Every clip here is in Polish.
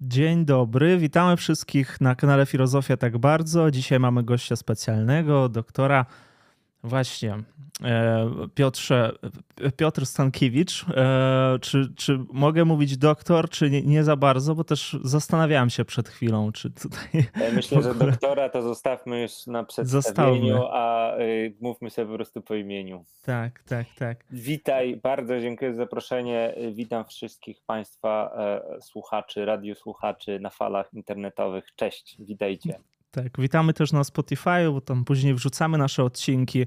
Dzień dobry, witamy wszystkich na kanale Filozofia Tak Bardzo. Dzisiaj mamy gościa specjalnego, doktora Właśnie. E, Piotrze, Piotr Stankiewicz, e, czy, czy mogę mówić doktor, czy nie, nie, za bardzo, bo też zastanawiałem się przed chwilą, czy tutaj... myślę, że doktora to zostawmy już na przedstawieniu, Zostawmy. a y, mówmy sobie po prostu po imieniu. Tak, tak, tak. Witaj, bardzo dziękuję za zaproszenie. Witam wszystkich Państwa e, słuchaczy, radiosłuchaczy na falach internetowych. Cześć, witajcie. Tak, witamy też na Spotify, bo tam później wrzucamy nasze odcinki.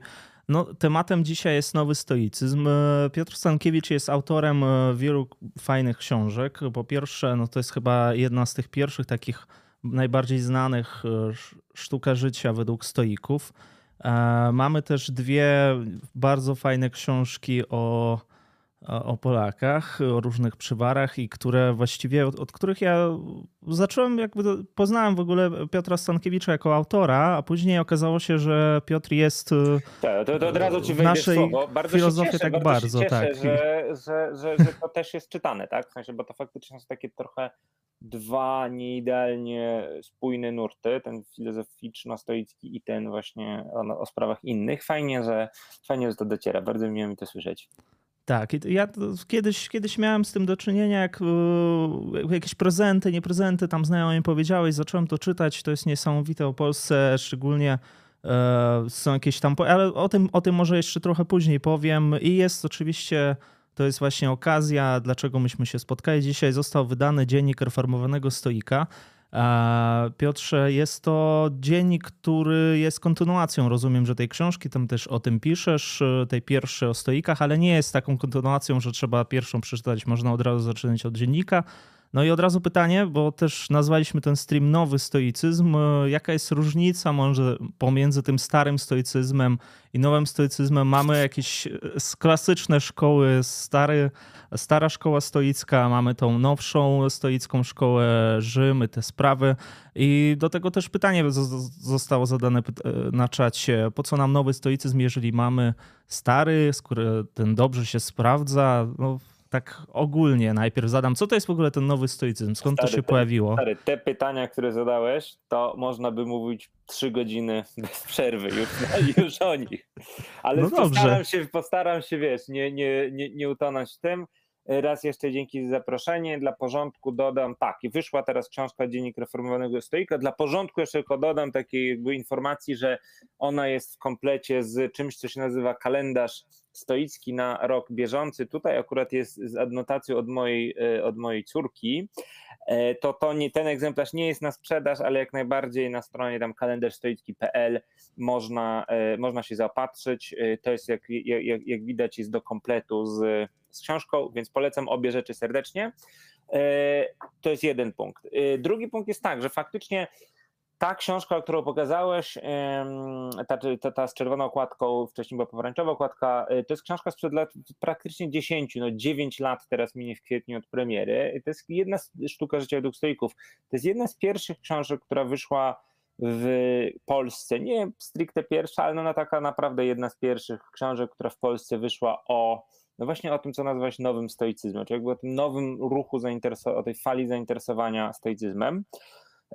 No, tematem dzisiaj jest nowy stoicyzm. Piotr Stankiewicz jest autorem e, wielu fajnych książek. Po pierwsze, no to jest chyba jedna z tych pierwszych takich najbardziej znanych e, sztuka życia według stoików. E, mamy też dwie bardzo fajne książki o o Polakach, o różnych przywarach i które właściwie, od, od, których ja zacząłem, jakby poznałem w ogóle Piotra Stankiewicza jako autora, a później okazało się, że Piotr jest e, tak, to, to od razu ci w naszej słowo. Bardzo filozofii tak bardzo, bardzo cieszę, tak. Że, że, że, że to też jest czytane, tak? W sensie, bo to faktycznie są takie trochę dwa nieidealnie spójne nurty, ten filozoficzno-stoicki i ten właśnie o, o, sprawach innych. Fajnie, że fajnie, że to dociera. Bardzo miło mi to słyszeć. Tak, ja kiedyś, kiedyś miałem z tym do czynienia, jak e, jakieś prezenty, nie prezenty, tam znajomi powiedziałeś, zacząłem to czytać, to jest niesamowite o Polsce, szczególnie e, są jakieś tam, ale o tym, o tym może jeszcze trochę później powiem. I jest oczywiście, to jest właśnie okazja, dlaczego myśmy się spotkali. Dzisiaj, został wydany dziennik reformowanego stoika, Piotrze, jest to dziennik, który jest kontynuacją, rozumiem, że tej książki, tam też o tym piszesz, tej pierwszej o stoikach, ale nie jest taką kontynuacją, że trzeba pierwszą przeczytać, można od razu zaczynać od dziennika. No i od razu pytanie, bo też nazwaliśmy ten stream nowy stoicyzm. Jaka jest różnica może pomiędzy tym starym stoicyzmem i nowym stoicyzmem? Mamy jakieś klasyczne szkoły, stary, stara szkoła stoicka, mamy tą nowszą stoicką szkołę Rzymy, te sprawy. I do tego też pytanie zostało zadane na czacie. Po co nam nowy stoicyzm, jeżeli mamy stary, skoro ten dobrze się sprawdza? No, tak ogólnie najpierw zadam, co to jest w ogóle ten nowy stoicyzm? Skąd stary, to się te, pojawiło? Stary, te pytania, które zadałeś, to można by mówić trzy godziny bez przerwy już, już o nich. Ale no postaram, się, postaram się, wiesz, nie, nie, nie, nie utonąć w tym. Raz jeszcze dzięki za zaproszenie. Dla porządku dodam, tak, i wyszła teraz książka Dziennik Reformowanego Stoika. Dla porządku jeszcze tylko dodam takiej jakby informacji, że ona jest w komplecie z czymś, co się nazywa kalendarz stoicki na rok bieżący. Tutaj akurat jest z adnotacją od mojej, e, od mojej córki. E, to, to nie, ten egzemplarz nie jest na sprzedaż, ale jak najbardziej na stronie tam kalendarzstoicki.pl można, e, można się zaopatrzyć. To jest jak, jak, jak widać jest do kompletu z, z książką, więc polecam obie rzeczy serdecznie. To jest jeden punkt. Drugi punkt jest tak, że faktycznie ta książka, którą pokazałeś, ta, ta, ta, z czerwoną okładką, wcześniej była pomarańczowa okładka, y, to jest książka sprzed lat praktycznie 10, no 9 lat teraz minie w kwietniu od premiery. To jest jedna sztuka życia według stoików. To jest jedna z pierwszych książek, która wyszła w Polsce. Nie stricte pierwsza, ale no taka naprawdę jedna z pierwszych książek, która w Polsce wyszła o no właśnie o tym, co nazwać nowym stoicyzmem, czyli jakby o tym nowym ruchu, o tej fali zainteresowania stoicyzmem.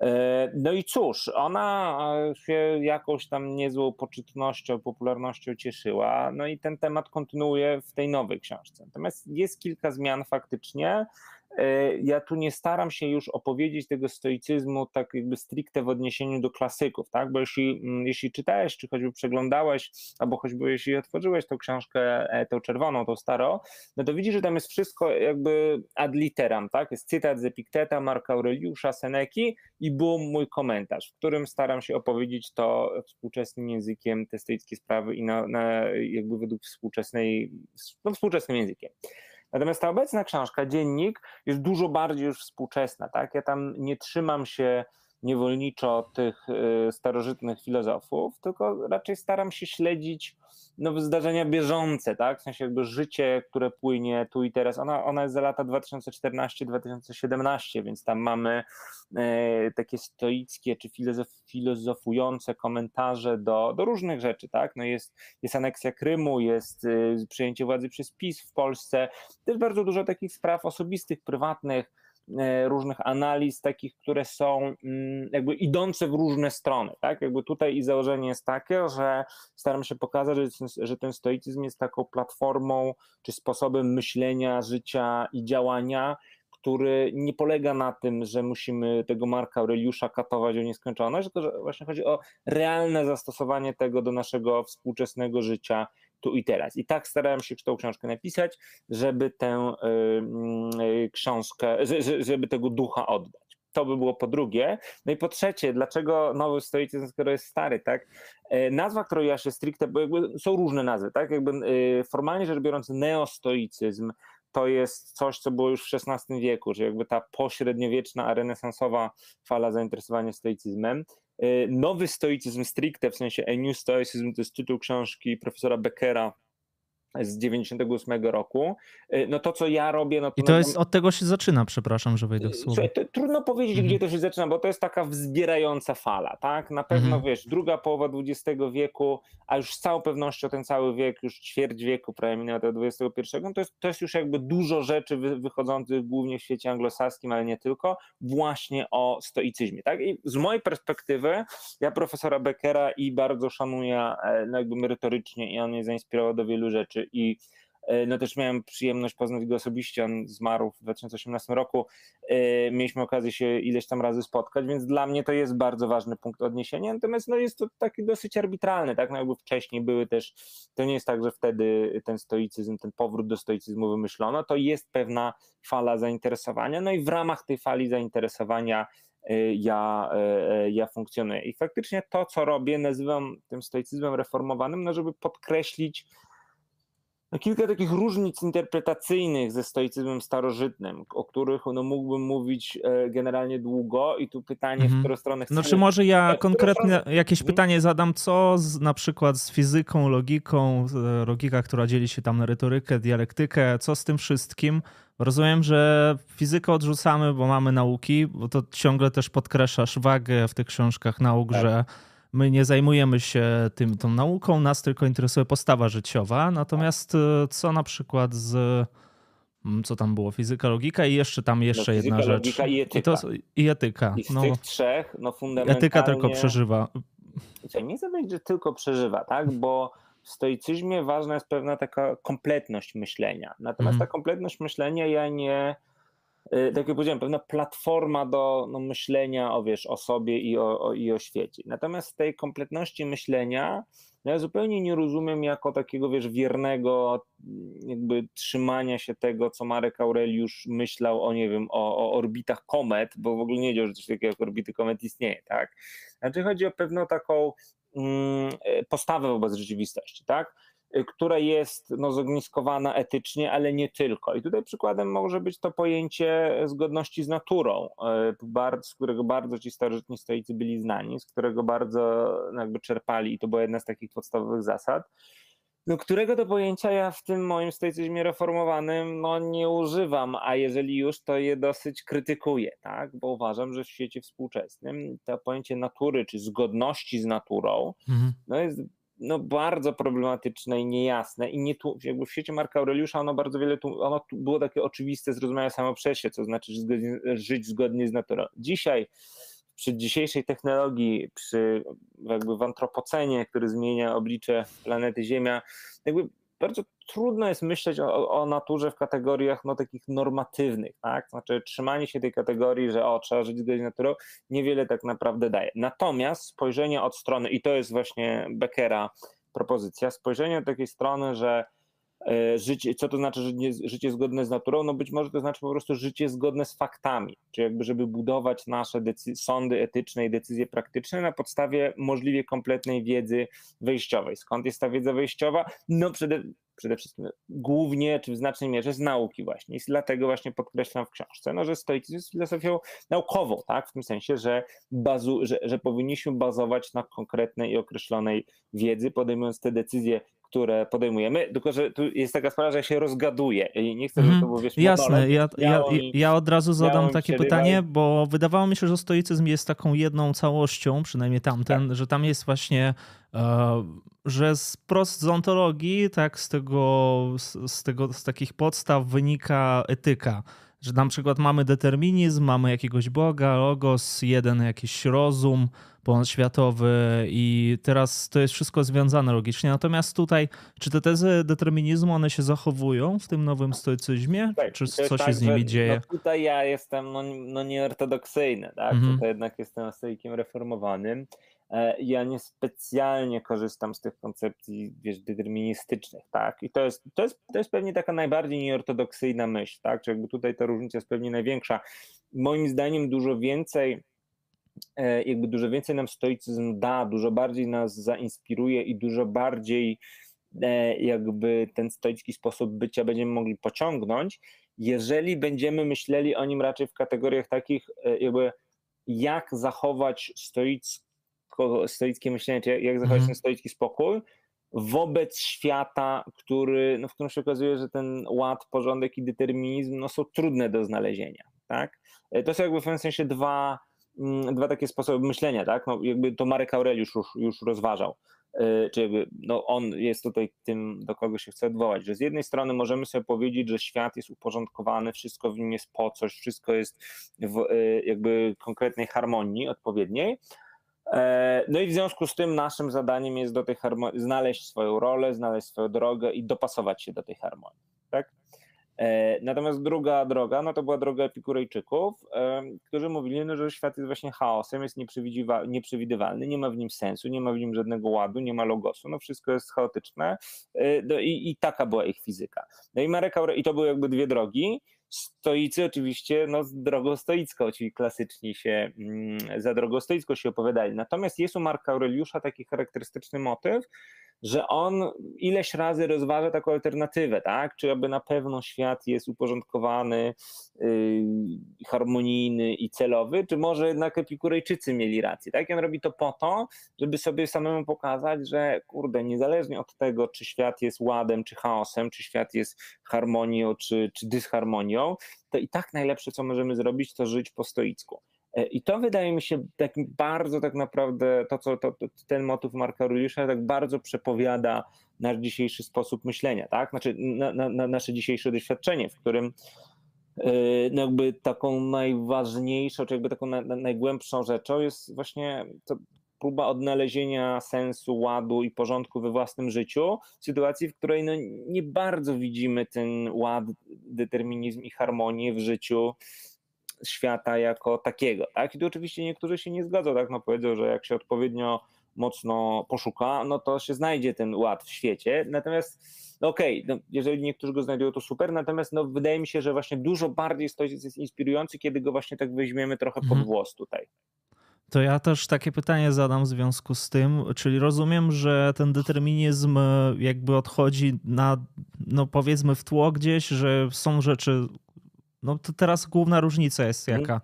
E, no i cóż, ona się jakąś tam niezłą poczytnością, popularnością cieszyła, no i ten temat kontynuuje w tej nowej książce. Natomiast jest kilka zmian faktycznie. E, ja tu nie staram się już opowiedzieć tego stoicyzmu tak jakby stricte w odniesieniu do klasyków, tak? Bo jeśli, mm, jeśli czytałeś, czy choćby przeglądałeś, albo choćby jeśli otworzyłeś tą książkę, e, tą czerwoną, tą starą, no to widzisz, że tam jest wszystko jakby ad literam, tak? Jest cytat z Epikteta, Marka Aureliusza, Seneki i bum, mój komentarz, w którym staram się opowiedzieć to współczesnym językiem, te stoickie sprawy i na, na jakby według współczesnej, no współczesnym językiem. Natomiast ta obecna książka, dziennik, jest dużo bardziej już współczesna. Tak? Ja tam nie trzymam się niewolniczo tych y, starożytnych filozofów, tylko raczej staram się śledzić nowe zdarzenia bieżące, tak? W sensie jakby życie, które płynie tu i teraz. Ona, ona jest za lata 2014-2017, więc tam mamy e, takie stoickie czy filozof, filozofujące komentarze do, do różnych rzeczy, tak? No jest, jest aneksja Krymu, jest y, przyjęcie władzy przez PiS w Polsce, też bardzo dużo takich spraw osobistych, prywatnych, różnych analiz takich, które są mm, jakby idące w różne strony, tak? Jakby tutaj i założenie jest takie, że staram się pokazać, że ten, że ten stoicyzm jest taką platformą czy sposobem myślenia, życia i działania, który nie polega na tym, że musimy tego Marka Aureliusza katować o nieskończoność, tylko że właśnie chodzi o realne zastosowanie tego do naszego współczesnego życia tu i teraz. I tak starałem się tą książkę napisać, żeby tę y, książkę, żeby tego ducha oddać. To by było po drugie. No i po trzecie, dlaczego nowy stoicyzm, skoro jest stary, tak? E, nazwa, którą ja się stricte, bo są różne nazwy, tak? Jakby y, formalnie rzecz biorąc, neostoicyzm to jest coś, co było już w XVI wieku, że jakby ta pośredniowieczna, renesansowa fala zainteresowania stoicyzmem. Y, nowy stoicyzm stricte, w sensie A New Stoicism, to jest tytuł książki profesora Beckera z 98 roku. Y, no to, co ja robię... No to I to jest, od tego się zaczyna, przepraszam, że wejdę w słowo. Słuchaj, trudno powiedzieć, mhm. gdzie to się zaczyna, bo to jest taka wzbierająca fala, tak? Na pewno, mhm. wiesz, druga połowa XX wieku, a już z całą pewnością ten cały wiek, już ćwierć wieku, prawie minęła do XXI, to jest, to jest już jakby dużo rzeczy wychodzących głównie w świecie anglosaskim, ale nie tylko, właśnie o stoicyzmie, tak? I z mojej perspektywy, ja profesora Beckera i bardzo szanuję e, no jakby merytorycznie i on mnie zainspirował do wielu rzeczy i e, no też miałem przyjemność poznać go osobiście, on zmarł w 2018 roku, e, mieliśmy okazję się ileś tam razy spotkać, więc dla mnie to jest bardzo ważny punkt odniesienia, natomiast no jest to taki dosyć arbitralny, tak, no jakby wcześniej były też, to nie jest tak, że wtedy ten stoicyzm, ten powrót do stoicyzmu wymyślono, to jest pewna fala zainteresowania, no i w ramach tej fali zainteresowania e, ja, ja funkcjonuję. I faktycznie to, co robię, nazywam tym stoicyzmem reformowanym, no żeby podkreślić no, kilka takich różnic interpretacyjnych ze stoicyzmem starożytnym, o których no, mógłbym mówić e, generalnie długo i tu pytanie, w mhm. którą stronę chcemy... No czy może ja e, konkretnie jakieś mhm. pytanie zadam, co z, na przykład z fizyką, logiką, e, logika, która dzieli się tam na retorykę, dialektykę, co z tym wszystkim? Rozumiem, że fizykę odrzucamy, bo mamy nauki, bo to ciągle też podkreślasz wagę w tych książkach nauk, tak. że My nie zajmujemy się tym, tą nauką, nas tylko interesuje postawa życiowa. Natomiast e, co na przykład z mm, co tam było? Fizyka, logika i jeszcze tam jeszcze no, jedna rzecz. Logika i etyka. I, to, i etyka. I z no, tych trzech, no fundamentalnie... Etyka tylko przeżywa. Nie chcę powiedzieć, że tylko przeżywa, tak? Bo w stoicyzmie ważna jest pewna taka kompletność myślenia. Natomiast mhm. ta kompletność myślenia ja nie tak jak powiedziałem, pewna platforma do no, myślenia o, wiesz, o sobie i o, o, i o świecie. Natomiast tej kompletności myślenia no ja zupełnie nie rozumiem jako takiego, wiesz, wiernego jakby trzymania się tego, co Marek Aureliusz myślał o, nie wiem, o, o orbitach komet, bo w ogóle nie wiedział, że coś takiego jak orbity komet istnieje, tak? Znaczy chodzi o pewną taką mm, postawę wobec rzeczywistości, tak? Y, która jest no, zogniskowana etycznie, ale nie tylko. I tutaj przykładem może być to pojęcie zgodności z naturą, y, z którego bardzo ci starożytni stoicy byli znani, z którego bardzo no, jakby czerpali i to była jedna z takich podstawowych zasad. No, którego to pojęcia ja w tym moim stoicyzmie reformowanym no, nie używam, a jeżeli już, to je dosyć krytykuję, tak? bo uważam, że w świecie współczesnym to pojęcie natury czy zgodności z naturą mhm. no, jest no, bardzo problematyczne i niejasne i nie tu, jakby w świecie Marka Aureliusza ono bardzo wiele, tu, ono tu było takie oczywiste, zrozumiałe samo przez się, co znaczy że zgodnie, żyć zgodnie z naturą. Dzisiaj, przy dzisiejszej technologii, przy jakby w antropocenie, który zmienia oblicze planety Ziemia, jakby bardzo trudno jest myśleć o, o, naturze w kategoriach no, takich normatywnych, tak? Znaczy trzymanie się tej kategorii, że o, trzeba żyć zgodnie z naturą, niewiele tak naprawdę daje. Natomiast spojrzenie od strony, i to jest właśnie Beckera propozycja, spojrzenie od takiej strony, że życie, co to znaczy życie, życie zgodne z naturą? No być może to znaczy po prostu życie zgodne z faktami, czyli jakby żeby budować nasze sądy etyczne i decyzje praktyczne na podstawie możliwie kompletnej wiedzy wejściowej. Skąd jest ta wiedza wejściowa? No przede, przede wszystkim głównie, czy w znacznej mierze z nauki właśnie. I dlatego właśnie podkreślam w książce, no, że stoicyzm jest filozofią naukową, tak? w tym sensie, że, bazu, że, że powinniśmy bazować na konkretnej i określonej wiedzy, podejmując te decyzje które podejmujemy, tylko że tu jest taka sprawa, że się rozgaduję. I nie chcę, żeby to było wiesz, Jasne, ja, ja, ja od razu zadam takie pytanie, bo wydawało mi się, że stoicyzm jest taką jedną całością, przynajmniej tamten, tak. że tam jest właśnie e, że z prost z ontologii, tak, z tego, z, tego, z takich podstaw wynika etyka, że na przykład mamy determinizm, mamy jakiegoś Boga, logos, jeden jakiś rozum ponadświatowy i teraz to jest wszystko związane logicznie. Natomiast tutaj, czy te tezy determinizmu, one się zachowują w tym nowym stoicyzmie? Tak, czy co tak, się z nimi że, dzieje? No tutaj ja jestem no, no nieortodoksyjny, tak? Mhm. Tutaj jednak jestem stoikiem reformowanym. E, ja niespecjalnie korzystam z tych koncepcji, wiesz, deterministycznych, tak? I to jest, to jest, to jest pewnie taka najbardziej nieortodoksyjna myśl, tak? Czy jakby tutaj ta różnica jest pewnie największa. Moim zdaniem dużo więcej, e, jakby dużo więcej nam stoicyzm da, dużo bardziej nas zainspiruje i dużo bardziej e, jakby ten stoicki sposób bycia będziemy mogli pociągnąć, jeżeli będziemy myśleli o nim raczej w kategoriach takich jakby jak zachować stoicki stoickie myślenie, czy jak zachować mm. ten stoicki spokój wobec świata, który, no, w którym się okazuje, że ten ład, porządek i determinizm no, są trudne do znalezienia. Tak? E, to są jakby w pewnym sensie dwa, mm, dwa takie sposoby myślenia. Tak? No, jakby to Marek Aureliusz już, już rozważał. E, czy jakby, no on jest tutaj tym, do kogo się chce odwołać, że z jednej strony możemy sobie powiedzieć, że świat jest uporządkowany, wszystko w nim jest po coś, wszystko jest w e, jakby konkretnej harmonii odpowiedniej, no i w związku z tym naszym zadaniem jest do tej harmonii, znaleźć swoją rolę, znaleźć swoją drogę i dopasować się do tej harmonii. Tak? E, natomiast druga droga, no to była droga epikurejczyków, e, którzy mówili, no, że świat jest właśnie chaosem, jest nieprzewidywalny, nie ma w nim sensu, nie ma w nim żadnego ładu, nie ma logosu, no wszystko jest chaotyczne no i, i taka była ich fizyka. No i Marek Aure, i to były jakby dwie drogi, Stoicy oczywiście no, drogą stoicką, czyli klasycznie się mm, za drogą stoicką się opowiadali. Natomiast jest u Marka Aureliusza taki charakterystyczny motyw, że on ileś razy rozważa taką alternatywę, tak? Czy aby na pewno świat jest uporządkowany, yy, harmonijny i celowy, czy może jednak epikurejczycy mieli rację, tak? I on robi to po to, żeby sobie samemu pokazać, że kurde, niezależnie od tego, czy świat jest ładem, czy chaosem, czy świat jest harmonią, czy, czy dysharmonią, to i tak najlepsze, co możemy zrobić, to żyć po stoicku. E, I to wydaje mi się tak bardzo tak naprawdę, to co to, to, ten motyw Marka Aureliusza tak bardzo przepowiada nasz dzisiejszy sposób myślenia, tak? Znaczy na, na, na nasze dzisiejsze doświadczenie, w którym e, no jakby taką najważniejszą, czy jakby taką na, na najgłębszą rzeczą jest właśnie próba odnalezienia sensu, ładu i porządku we własnym życiu, w sytuacji, w której no nie bardzo widzimy ten ład, determinizm i harmonię w życiu świata jako takiego. Tak? I tu oczywiście niektórzy się nie zgodzą, tak? No powiedzą, że jak się odpowiednio mocno poszuka, no to się znajdzie ten ład w świecie. Natomiast no okej, okay, no jeżeli niektórzy go znajdują, to super, natomiast no wydaje mi się, że właśnie dużo bardziej stoicyzm jest inspirujący, kiedy go właśnie tak weźmiemy trochę pod mhm. włos tutaj. To ja też takie pytanie zadam w związku z tym, czyli rozumiem, że ten determinizm jakby odchodzi na, no powiedzmy w tło gdzieś, że są rzeczy, no to teraz główna różnica jest mhm. jaka.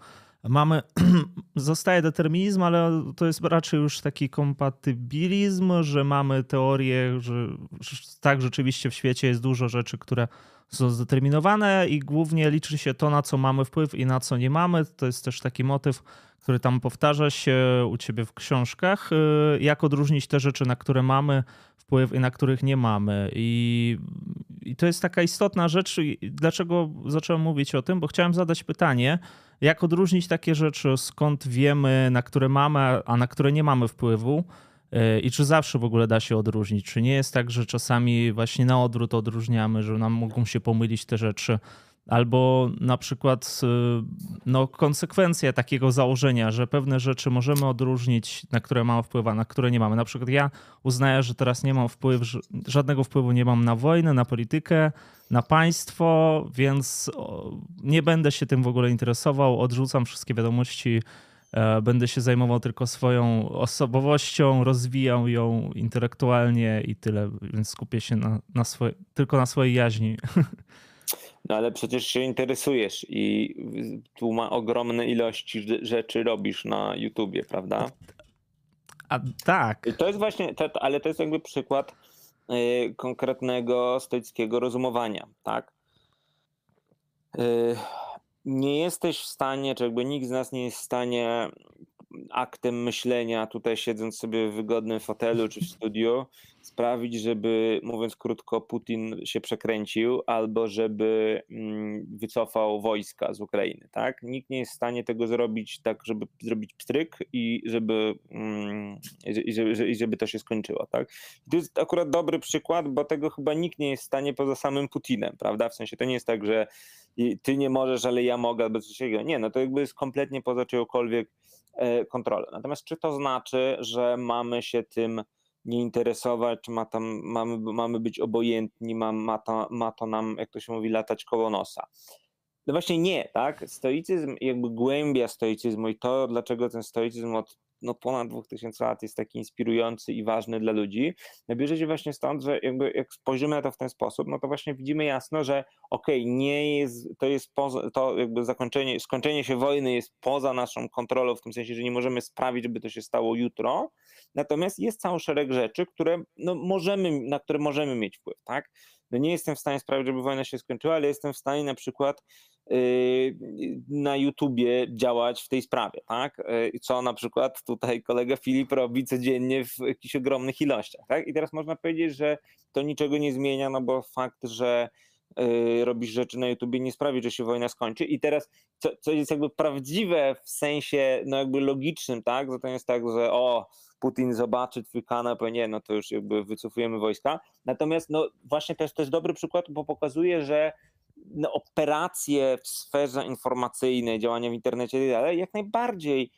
Mamy, zostaje determinizm, ale to jest raczej już taki kompatybilizm, że mamy teorię, że, że tak rzeczywiście w świecie jest dużo rzeczy, które są zdeterminowane i głównie liczy się to, na co mamy wpływ i na co nie mamy. To jest też taki motyw, który tam powtarza się u ciebie w książkach. Y, jak odróżnić te rzeczy, na które mamy wpływ i na których nie mamy. I, I, to jest taka istotna rzecz. Dlaczego zacząłem mówić o tym? Bo chciałem zadać pytanie, jak odróżnić takie rzeczy, skąd wiemy, na które mamy, a na które nie mamy wpływu. Y, I czy zawsze w ogóle da się odróżnić? Czy nie jest tak, że czasami właśnie na odwrót odróżniamy, że nam mogą się pomylić te rzeczy? Albo na przykład y, no, konsekwencje takiego założenia, że pewne rzeczy możemy odróżnić, na które mamy wpływ, a na które nie mamy. Na przykład ja uznaję, że teraz nie mam wpływu, żadnego wpływu nie mam na wojnę, na politykę, na państwo, więc nie będę się tym w ogóle interesował. Odrzucam wszystkie wiadomości, e, będę się zajmował tylko swoją osobowością, rozwijał ją intelektualnie i tyle, więc skupię się na, na swoje, tylko na swojej jaźni. No ale przecież się interesujesz i tu ma ogromne ilości rzeczy robisz na YouTubie, prawda? A tak. I to jest właśnie, ale to jest jakby przykład y, konkretnego stoickiego rozumowania, tak? Y, nie jesteś w stanie, czy jakby nikt z nas nie jest w stanie aktem myślenia, tutaj siedząc sobie w wygodnym fotelu czy w studiu, sprawić, żeby, mówiąc krótko, Putin się przekręcił albo żeby mm, wycofał wojska z Ukrainy. Tak? Nikt nie jest w stanie tego zrobić tak, żeby zrobić pstryk i żeby, mm, i żeby, i żeby to się skończyło. Tak? To jest akurat dobry przykład, bo tego chyba nikt nie jest w stanie poza samym Putinem, prawda? W sensie to nie jest tak, że ty nie możesz, ale ja mogę, albo coś takiego. Nie, no to jakby jest kompletnie poza czyjąkolwiek e, kontrolę. Natomiast czy to znaczy, że mamy się tym nie interesować, ma tam, mamy, mamy być obojętni, ma, ma, to, ma to nam, jak to się mówi, latać koło nosa. No właśnie nie, tak? Stoicyzm, jakby głębia stoicyzmu i to, dlaczego ten stoicyzm od no ponad 2000 lat jest taki inspirujący i ważny dla ludzi, no bierze się właśnie stąd, że jakby jak spojrzymy na to w ten sposób, no to właśnie widzimy jasno, że okej, okay, nie jest, to jest poza, to jakby zakończenie, skończenie się wojny jest poza naszą kontrolą, w tym sensie, że nie możemy sprawić, żeby to się stało jutro, natomiast jest cały szereg rzeczy, które no możemy, na które możemy mieć wpływ, tak? No nie jestem w stanie sprawić, żeby wojna się skończyła, ale jestem w stanie na przykład Y, na YouTubie działać w tej sprawie, tak? Y, co na przykład tutaj kolega Filip robi codziennie w jakichś ogromnych ilościach, tak? I teraz można powiedzieć, że to niczego nie zmienia, no bo fakt, że y, robisz rzeczy na YouTubie nie sprawi, że się wojna skończy i teraz co, co jest jakby prawdziwe w sensie no jakby logicznym, tak? To jest tak, że o, Putin zobaczy twój kanał, powie nie, no to już jakby wycofujemy wojska. Natomiast no właśnie to jest dobry przykład, bo pokazuje, że no, operacje w sferze informacyjnej, działania w internecie i tak dalej, jak najbardziej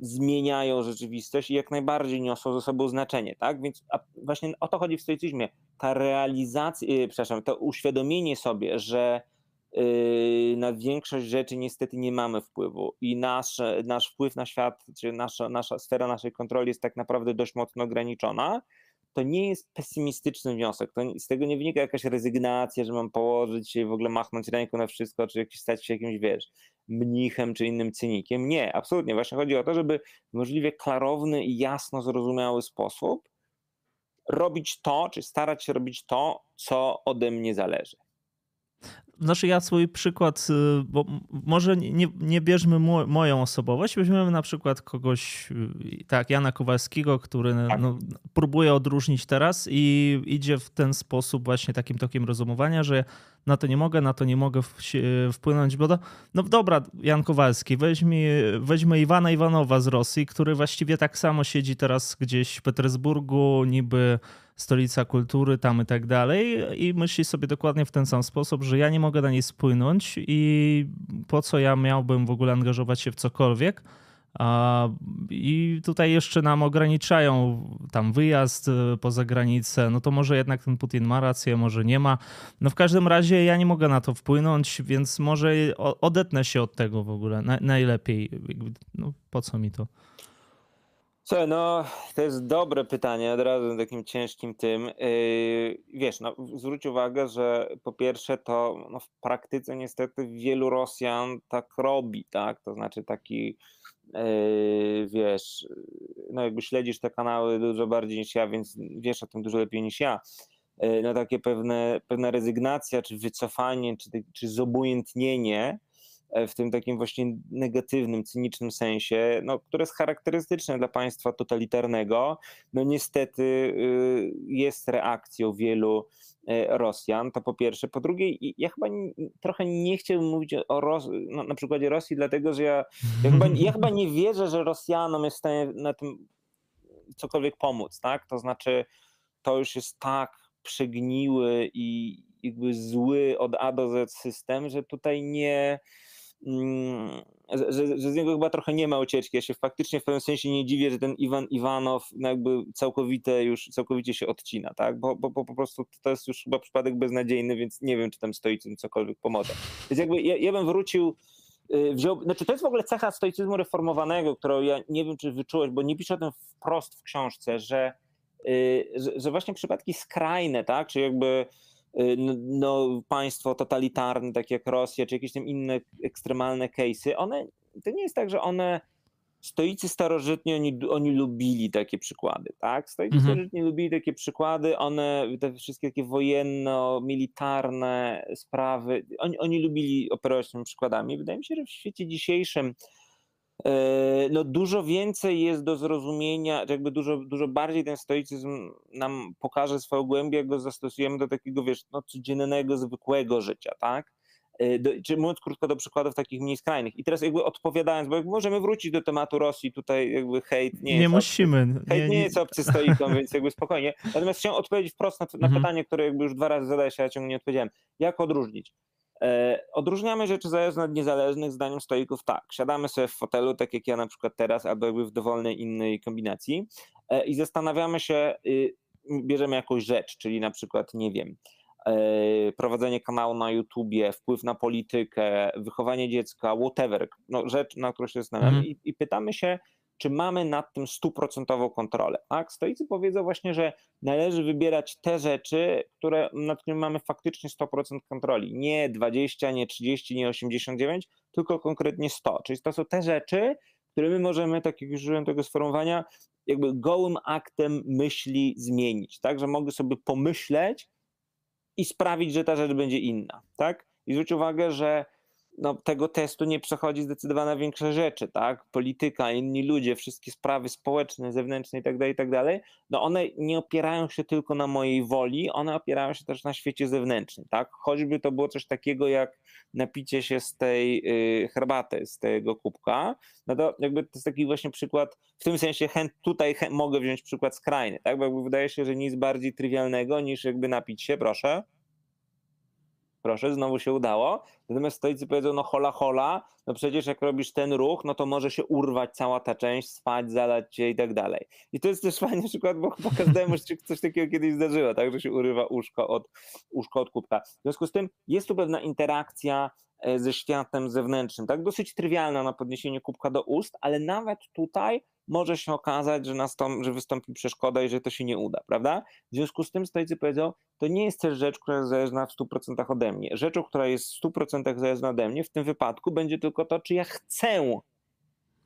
zmieniają rzeczywistość i jak najbardziej niosą ze sobą znaczenie, tak? Więc właśnie o to chodzi w stoicyzmie. Ta realizacja, yy, przepraszam, to uświadomienie sobie, że na większość rzeczy niestety nie mamy wpływu i nasz, nasz wpływ na świat, czy nasza, nasza sfera naszej kontroli jest tak naprawdę dość mocno ograniczona, to nie jest pesymistyczny wniosek. To, z tego nie wynika jakaś rezygnacja, że mam położyć się i w ogóle machnąć ręką na wszystko, czy jakiś stać się jakimś, wiesz, mnichem czy innym cynikiem. Nie, absolutnie. Właśnie chodzi o to, żeby w możliwie klarowny i jasno zrozumiały sposób robić to, czy starać się robić to, co ode mnie zależy. Znaczy ja swój przykład, y, bo może nie, nie bierzmy mo, moją osobowość, weźmiemy na przykład kogoś, y, tak, Jana Kowalskiego, który tak. no, próbuje odróżnić teraz i idzie w ten sposób właśnie takim tokiem rozumowania, że na to nie mogę, na to nie mogę wpłynąć, bo to, no dobra, Jan Kowalski, weźmy, weźmy Iwana Iwanowa z Rosji, który właściwie tak samo siedzi teraz gdzieś w Petersburgu, niby stolica kultury tam i tak dalej i myśli sobie dokładnie w ten sam sposób, że ja nie mogę na niej spłynąć i po co ja miałbym w ogóle angażować się w cokolwiek. I tutaj jeszcze nam ograniczają tam wyjazd e, poza granicę. No to może jednak ten Putin ma rację, może nie ma. No w każdym razie ja nie mogę na to wpłynąć, więc może odetnę się od tego w ogóle najlepiej. No po co mi to? Słuchaj, no to jest dobre pytanie, od razu takim ciężkim tym. Yy, wiesz, no, zwróć uwagę, że po pierwsze to no, w praktyce niestety wielu Rosjan tak robi, tak? To znaczy taki, yy, wiesz, no jakby śledzisz te kanały dużo bardziej niż ja, więc wiesz o tym dużo lepiej niż ja. Yy, no takie pewne, pewna rezygnacja, czy wycofanie, czy, czy zobojętnienie w tym takim właśnie negatywnym, cynicznym sensie, no, które jest charakterystyczne dla państwa totalitarnego, no niestety y, jest reakcją wielu e, Rosjan, to po pierwsze. Po drugie, ja chyba trochę nie chciałbym mówić o Ros no, na przykładzie Rosji, dlatego że ja, ja, chyba, ja chyba nie wierzę, że Rosjanom jest w stanie na tym cokolwiek pomóc, tak? To znaczy, to już jest tak przegniły i jakby zły od A do Z system, że tutaj nie, że, że, z niego chyba trochę nie ma ucieczki. Ja się faktycznie w pewnym sensie nie dziwię, że ten Iwan Iwanow no jakby całkowite już całkowicie się odcina, tak? Bo, bo, bo po prostu to jest już chyba przypadek beznadziejny, więc nie wiem, czy tam stoicyzm cokolwiek pomoże. Więc jakby ja, ja bym wrócił y, wziął, znaczy to jest w ogóle cecha stoicyzmu reformowanego, którą ja nie wiem, czy wyczułeś, bo nie piszę o tym wprost w książce, że, y, że, że właśnie przypadki skrajne, tak, czy jakby no, państwo totalitarne, takie jak Rosja, czy jakieś tam inne ekstremalne case'y, one, to nie jest tak, że one, stoicy starożytni, oni, oni lubili takie przykłady, tak? Stoicy mhm. starożytni lubili takie przykłady, one, te wszystkie takie wojenno-militarne sprawy, oni, oni lubili operować tymi przykładami. Wydaje mi się, że w świecie dzisiejszym no dużo więcej jest do zrozumienia, jakby dużo, dużo bardziej ten stoicyzm nam pokaże swoją głębię, jak go zastosujemy do takiego, wiesz, no, codziennego, zwykłego życia, tak? E, do, czy mówiąc krótko do przykładów takich mniej skrajnych. I teraz jakby odpowiadając, bo możemy wrócić do tematu Rosji, tutaj jakby hejt nie, nie jest musimy. Obcy, hejt nie, nie, nie jest obcy stoikom, więc jakby spokojnie. Natomiast chciałem odpowiedzieć wprost na, na mhm. pytanie, które jakby już dwa razy się, a ciągle nie odpowiedziałem. Jak odróżnić? E, odróżniamy rzeczy zależne od niezależnych, zdaniem stoików tak. Siadamy sobie w fotelu, tak jak ja na przykład teraz, albo jakby w dowolnej innej kombinacji e, i zastanawiamy się, y, bierzemy jakąś rzecz, czyli na przykład, nie wiem, e, prowadzenie kanału na YouTubie, wpływ na politykę, wychowanie dziecka, whatever, no, rzecz, na którą się zastanawiamy mhm. i, i pytamy się, czy mamy nad tym stuprocentową kontrolę. Tak? Stoicy powiedzą właśnie, że należy wybierać te rzeczy, które, nad którymi mamy faktycznie 100% kontroli. Nie 20, nie 30, nie 89, tylko konkretnie 100. Czyli to są te rzeczy, które my możemy, tak jak już użyłem tego sformułowania, jakby gołym aktem myśli zmienić. Tak? Że mogę sobie pomyśleć i sprawić, że ta rzecz będzie inna. Tak? I zwróć uwagę, że no, tego testu nie przechodzi zdecydowana większość rzeczy, tak? Polityka, inni ludzie, wszystkie sprawy społeczne, zewnętrzne itd., tak itd., tak no one nie opierają się tylko na mojej woli, one opierają się też na świecie zewnętrznym, tak? Choćby to było coś takiego jak napicie się z tej y, herbaty, z tego kubka, no to jakby to jest taki właśnie przykład, w tym sensie tutaj chęt, mogę wziąć przykład skrajny, tak? Bo wydaje się, że nic bardziej trywialnego niż jakby napić się, proszę, proszę, znowu się udało. Natomiast stoicy powiedzą, no hola hola, no przecież jak robisz ten ruch, no to może się urwać cała ta część, spać, zalać cię i tak dalej. I to jest też fajny przykład, bo chyba każdemu się coś takiego kiedyś zdarzyło, tak, że się urywa uszko od, uszko od kubka. W związku z tym jest tu pewna interakcja e, ze światem zewnętrznym, tak, dosyć trywialna na podniesienie kubka do ust, ale nawet tutaj może się okazać, że, nastąpi, że wystąpi przeszkoda i że to się nie uda, prawda? W związku z tym stoicy powiedzą, to nie jest też rzecz, która jest zależna w 100% ode mnie. Rzeczą, która jest w 100% zależna ode mnie, w tym wypadku będzie tylko to, czy ja chcę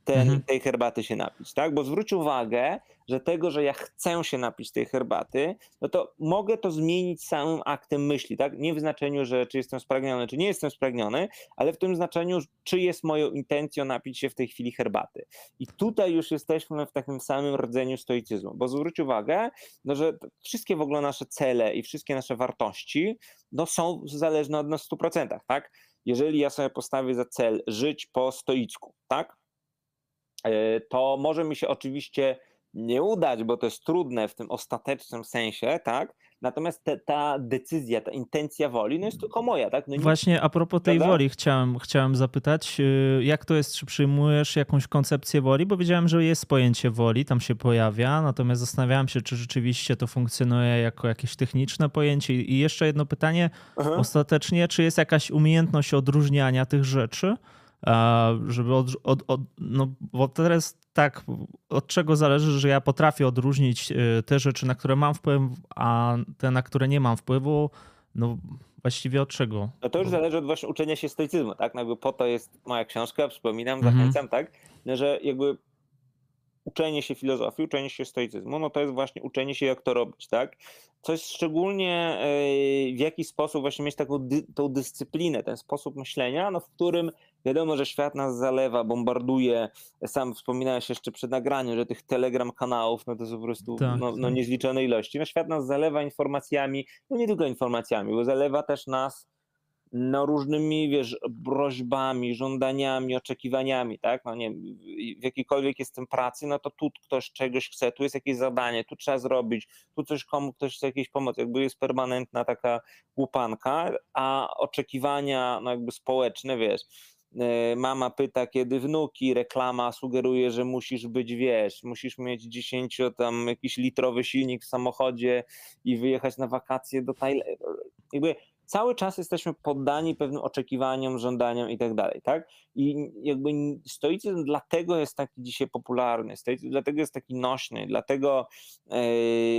ten, mhm. tej herbaty się napić, tak? Bo zwróć uwagę, że tego, że ja chcę się napić tej herbaty, no to mogę to zmienić samym aktem myśli, tak? Nie w znaczeniu, że czy jestem spragniony, czy nie jestem spragniony, ale w tym znaczeniu, czy jest moją intencją napić się w tej chwili herbaty. I tutaj już jesteśmy w takim samym rdzeniu stoicyzmu, bo zwróć uwagę, no, że wszystkie w ogóle nasze cele i wszystkie nasze wartości no, są zależne od nas w 100%, tak? Jeżeli ja sobie postawię za cel żyć po stoicku, tak? E, to może mi się oczywiście nie udać, bo to jest trudne w tym ostatecznym sensie, tak? Natomiast te, ta decyzja, ta intencja woli, no jest tylko moja, tak? No Właśnie a propos tej prawda? woli chciałem, chciałem zapytać, y, jak to jest, czy przyjmujesz jakąś koncepcję woli? Bo wiedziałem, że jest pojęcie woli, tam się pojawia, natomiast zastanawiałem się, czy rzeczywiście to funkcjonuje jako jakieś techniczne pojęcie. I jeszcze jedno pytanie, Aha. ostatecznie, czy jest jakaś umiejętność odróżniania tych rzeczy? Żeby od, od, od, no bo teraz tak, od czego zależy, że ja potrafię odróżnić y, te rzeczy, na które mam wpływ, a te, na które nie mam wpływu, no właściwie od czego? No to już zależy od właśnie uczenia się stoicyzmu, tak? No jakby po to jest moja książka, przypominam, mhm. zachęcam, tak? No, że jakby uczenie się filozofii, uczenie się stoicyzmu, no to jest właśnie uczenie się, jak to robić, tak? Coś szczególnie e, w jaki sposób właśnie mieć taką dy, tą dyscyplinę, ten sposób myślenia, no w którym wiadomo, że świat nas zalewa, bombarduje. Sam wspominałeś jeszcze przed nagraniem, że tych telegram kanałów, no to jest po prostu tak, no, no tak. niezliczone ilości. No świat nas zalewa informacjami, no nie tylko informacjami, bo zalewa też nas no, różnymi, wiesz, prośbami, żądaniami, oczekiwaniami, tak? No nie w jakiejkolwiek jestem pracy, no to tu ktoś czegoś chce, tu jest jakieś zadanie, tu trzeba zrobić, tu coś komu ktoś chce jakiejś pomocy, jakby jest permanentna taka łupanka, a oczekiwania, no jakby społeczne, wiesz, mama pyta, kiedy wnuki, reklama sugeruje, że musisz być, wiesz, musisz mieć 10 tam jakiś litrowy silnik w samochodzie i wyjechać na wakacje do Tajlandii. Jakby cały czas jesteśmy poddani pewnym oczekiwaniom, żądaniom i tak dalej, tak? I jakby stoicyzm dlatego jest taki dzisiaj popularny, stoicyzm dlatego jest taki nośny, dlatego yy,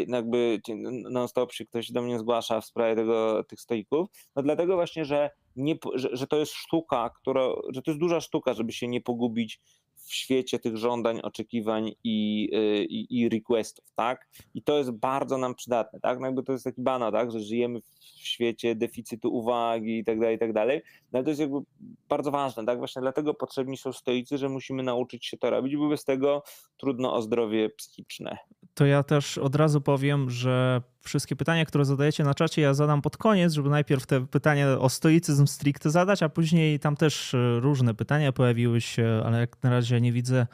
jakby non-stop się ktoś do mnie zgłasza w sprawie tego, tych stoików, no dlatego właśnie, że, nie, że, że to jest sztuka, która, że to jest duża sztuka, żeby się nie pogubić w świecie tych żądań, oczekiwań i, y, i, i requestów, tak? I to jest bardzo nam przydatne, tak? No jakby to jest taki banał, tak? Że żyjemy w świecie deficytu uwagi i tak dalej, i tak dalej. No ale to jest jakby bardzo ważne, tak? Właśnie dlatego potrzebni są stoicy, że musimy nauczyć się to robić, bo bez tego trudno o zdrowie psychiczne. To ja też od razu powiem, że wszystkie pytania, które zadajecie na czacie, ja zadam pod koniec, żeby najpierw te pytania o stoicyzm stricte zadać, a później tam też e, różne pytania pojawiły się, ale jak na razie nie widzę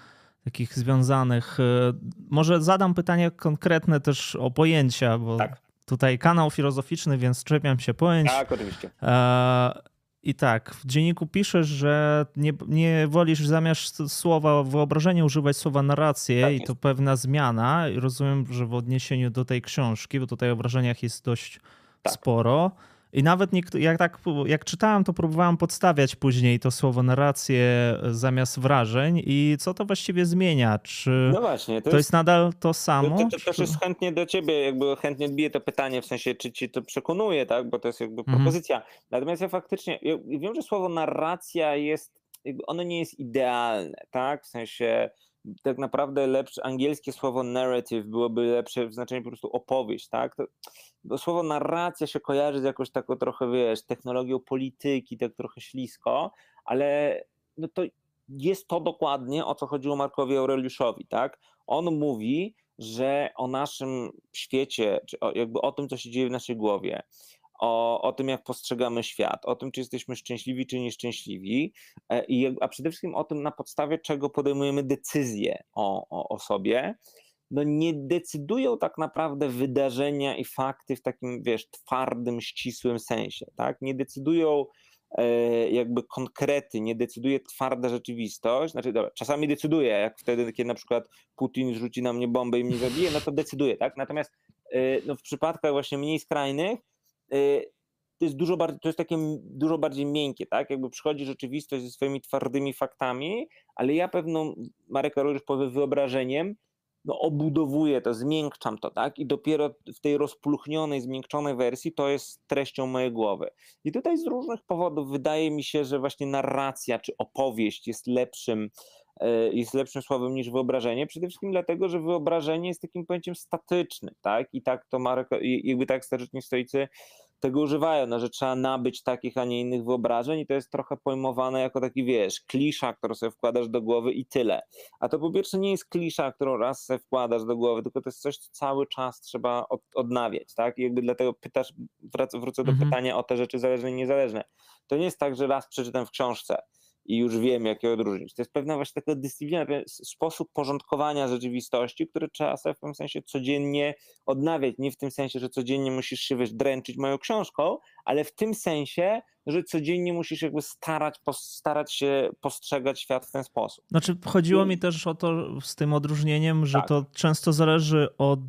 takich związanych. E, może zadam pytanie konkretne też o pojęcia, bo tak. tutaj kanał filozoficzny, więc czepiam się pojęć. Tak, oczywiście. E i tak, w dzienniku piszesz, że nie, nie wolisz zamiast słowa wyobrażenie używać słowa narrację tak i to pewna zmiana. Rozumiem, że w odniesieniu do tej książki, bo tutaj o wrażeniach jest dość tak. sporo. I nawet jak, tak, jak czytałem, to próbowałem podstawiać później to słowo narrację zamiast wrażeń i co to właściwie zmienia? Czy no właśnie, to, to jest, jest, nadal to samo? To, to, to też jest chętnie do ciebie, jakby chętnie odbiję to pytanie, w sensie czy ci to przekonuje, tak? bo to jest jakby mhm. propozycja. Natomiast ja faktycznie, ja wiem, że słowo narracja jest, ono nie jest idealne, tak? W sensie tak naprawdę lepsze angielskie słowo narrative byłoby lepsze w znaczeniu po prostu opowieść, tak? To, słowo narracja się kojarzy z jakąś taką trochę, wiesz, technologią polityki, tak trochę ślisko, ale no to jest to dokładnie o co chodziło Markowi Aureliuszowi, tak? On mówi, że o naszym świecie, czy o, jakby o tym, co się dzieje w naszej głowie, o, o tym, jak postrzegamy świat, o tym, czy jesteśmy szczęśliwi, czy nieszczęśliwi, e, i, a przede wszystkim o tym, na podstawie czego podejmujemy decyzje o, o, o sobie, no nie decydują tak naprawdę wydarzenia i fakty w takim, wiesz, twardym, ścisłym sensie, tak? Nie decydują e, jakby konkrety, nie decyduje twarda rzeczywistość, znaczy dobra, czasami decyduje, jak wtedy, kiedy na przykład Putin rzuci na mnie bombę i mnie zabije, no to decyduje, tak? Natomiast e, no w przypadkach właśnie mniej skrajnych, to jest dużo bardziej, to jest takie dużo bardziej miękkie, tak? Jakby przychodzi rzeczywistość ze swoimi twardymi faktami, ale ja pewną, Marek Karol powie wyobrażeniem, no, obudowuję to, zmiękczam to, tak? I dopiero w tej rozpluchnionej, zmiękczonej wersji to jest treścią mojej głowy. I tutaj z różnych powodów wydaje mi się, że właśnie narracja czy opowieść jest lepszym, e, jest lepszym słowem niż wyobrażenie. Przede wszystkim dlatego, że wyobrażenie jest takim pojęciem statycznym, tak? I tak to Marek, jakby tak statyczni stoicy tego używają, no, że trzeba nabyć takich, a nie innych wyobrażeń i to jest trochę pojmowane jako taki, wiesz, klisza, którą sobie wkładasz do głowy i tyle. A to po pierwsze nie jest klisza, którą raz sobie wkładasz do głowy, tylko to jest coś, co cały czas trzeba od, odnawiać, tak? I jakby dlatego pytasz, wrócę do mhm. pytania o te rzeczy zależne i niezależne. To nie jest tak, że raz przeczytam w książce, i już wiem, jak je odróżnić. To jest pewna właśnie taka dyscyplina, sposób porządkowania rzeczywistości, który trzeba sobie w pewnym sensie codziennie odnawiać. Nie w tym sensie, że codziennie musisz się wiesz, dręczyć moją książką, ale w tym sensie, że codziennie musisz jakby starać, starać się postrzegać świat w ten sposób. Znaczy, chodziło mi też o to z tym odróżnieniem, że tak. to często zależy od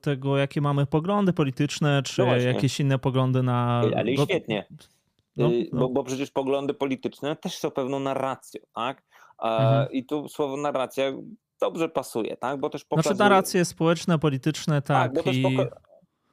tego, jakie mamy poglądy polityczne, czy no jakieś inne poglądy na. Ale i świetnie. No, y, no. Bo, bo, przecież poglądy polityczne też są pewną narracją, tak? Mhm. I tu słowo narracja dobrze pasuje, tak? Bo też pokazuje... Znaczy narracje społeczne, polityczne, tak. tak i... też, poka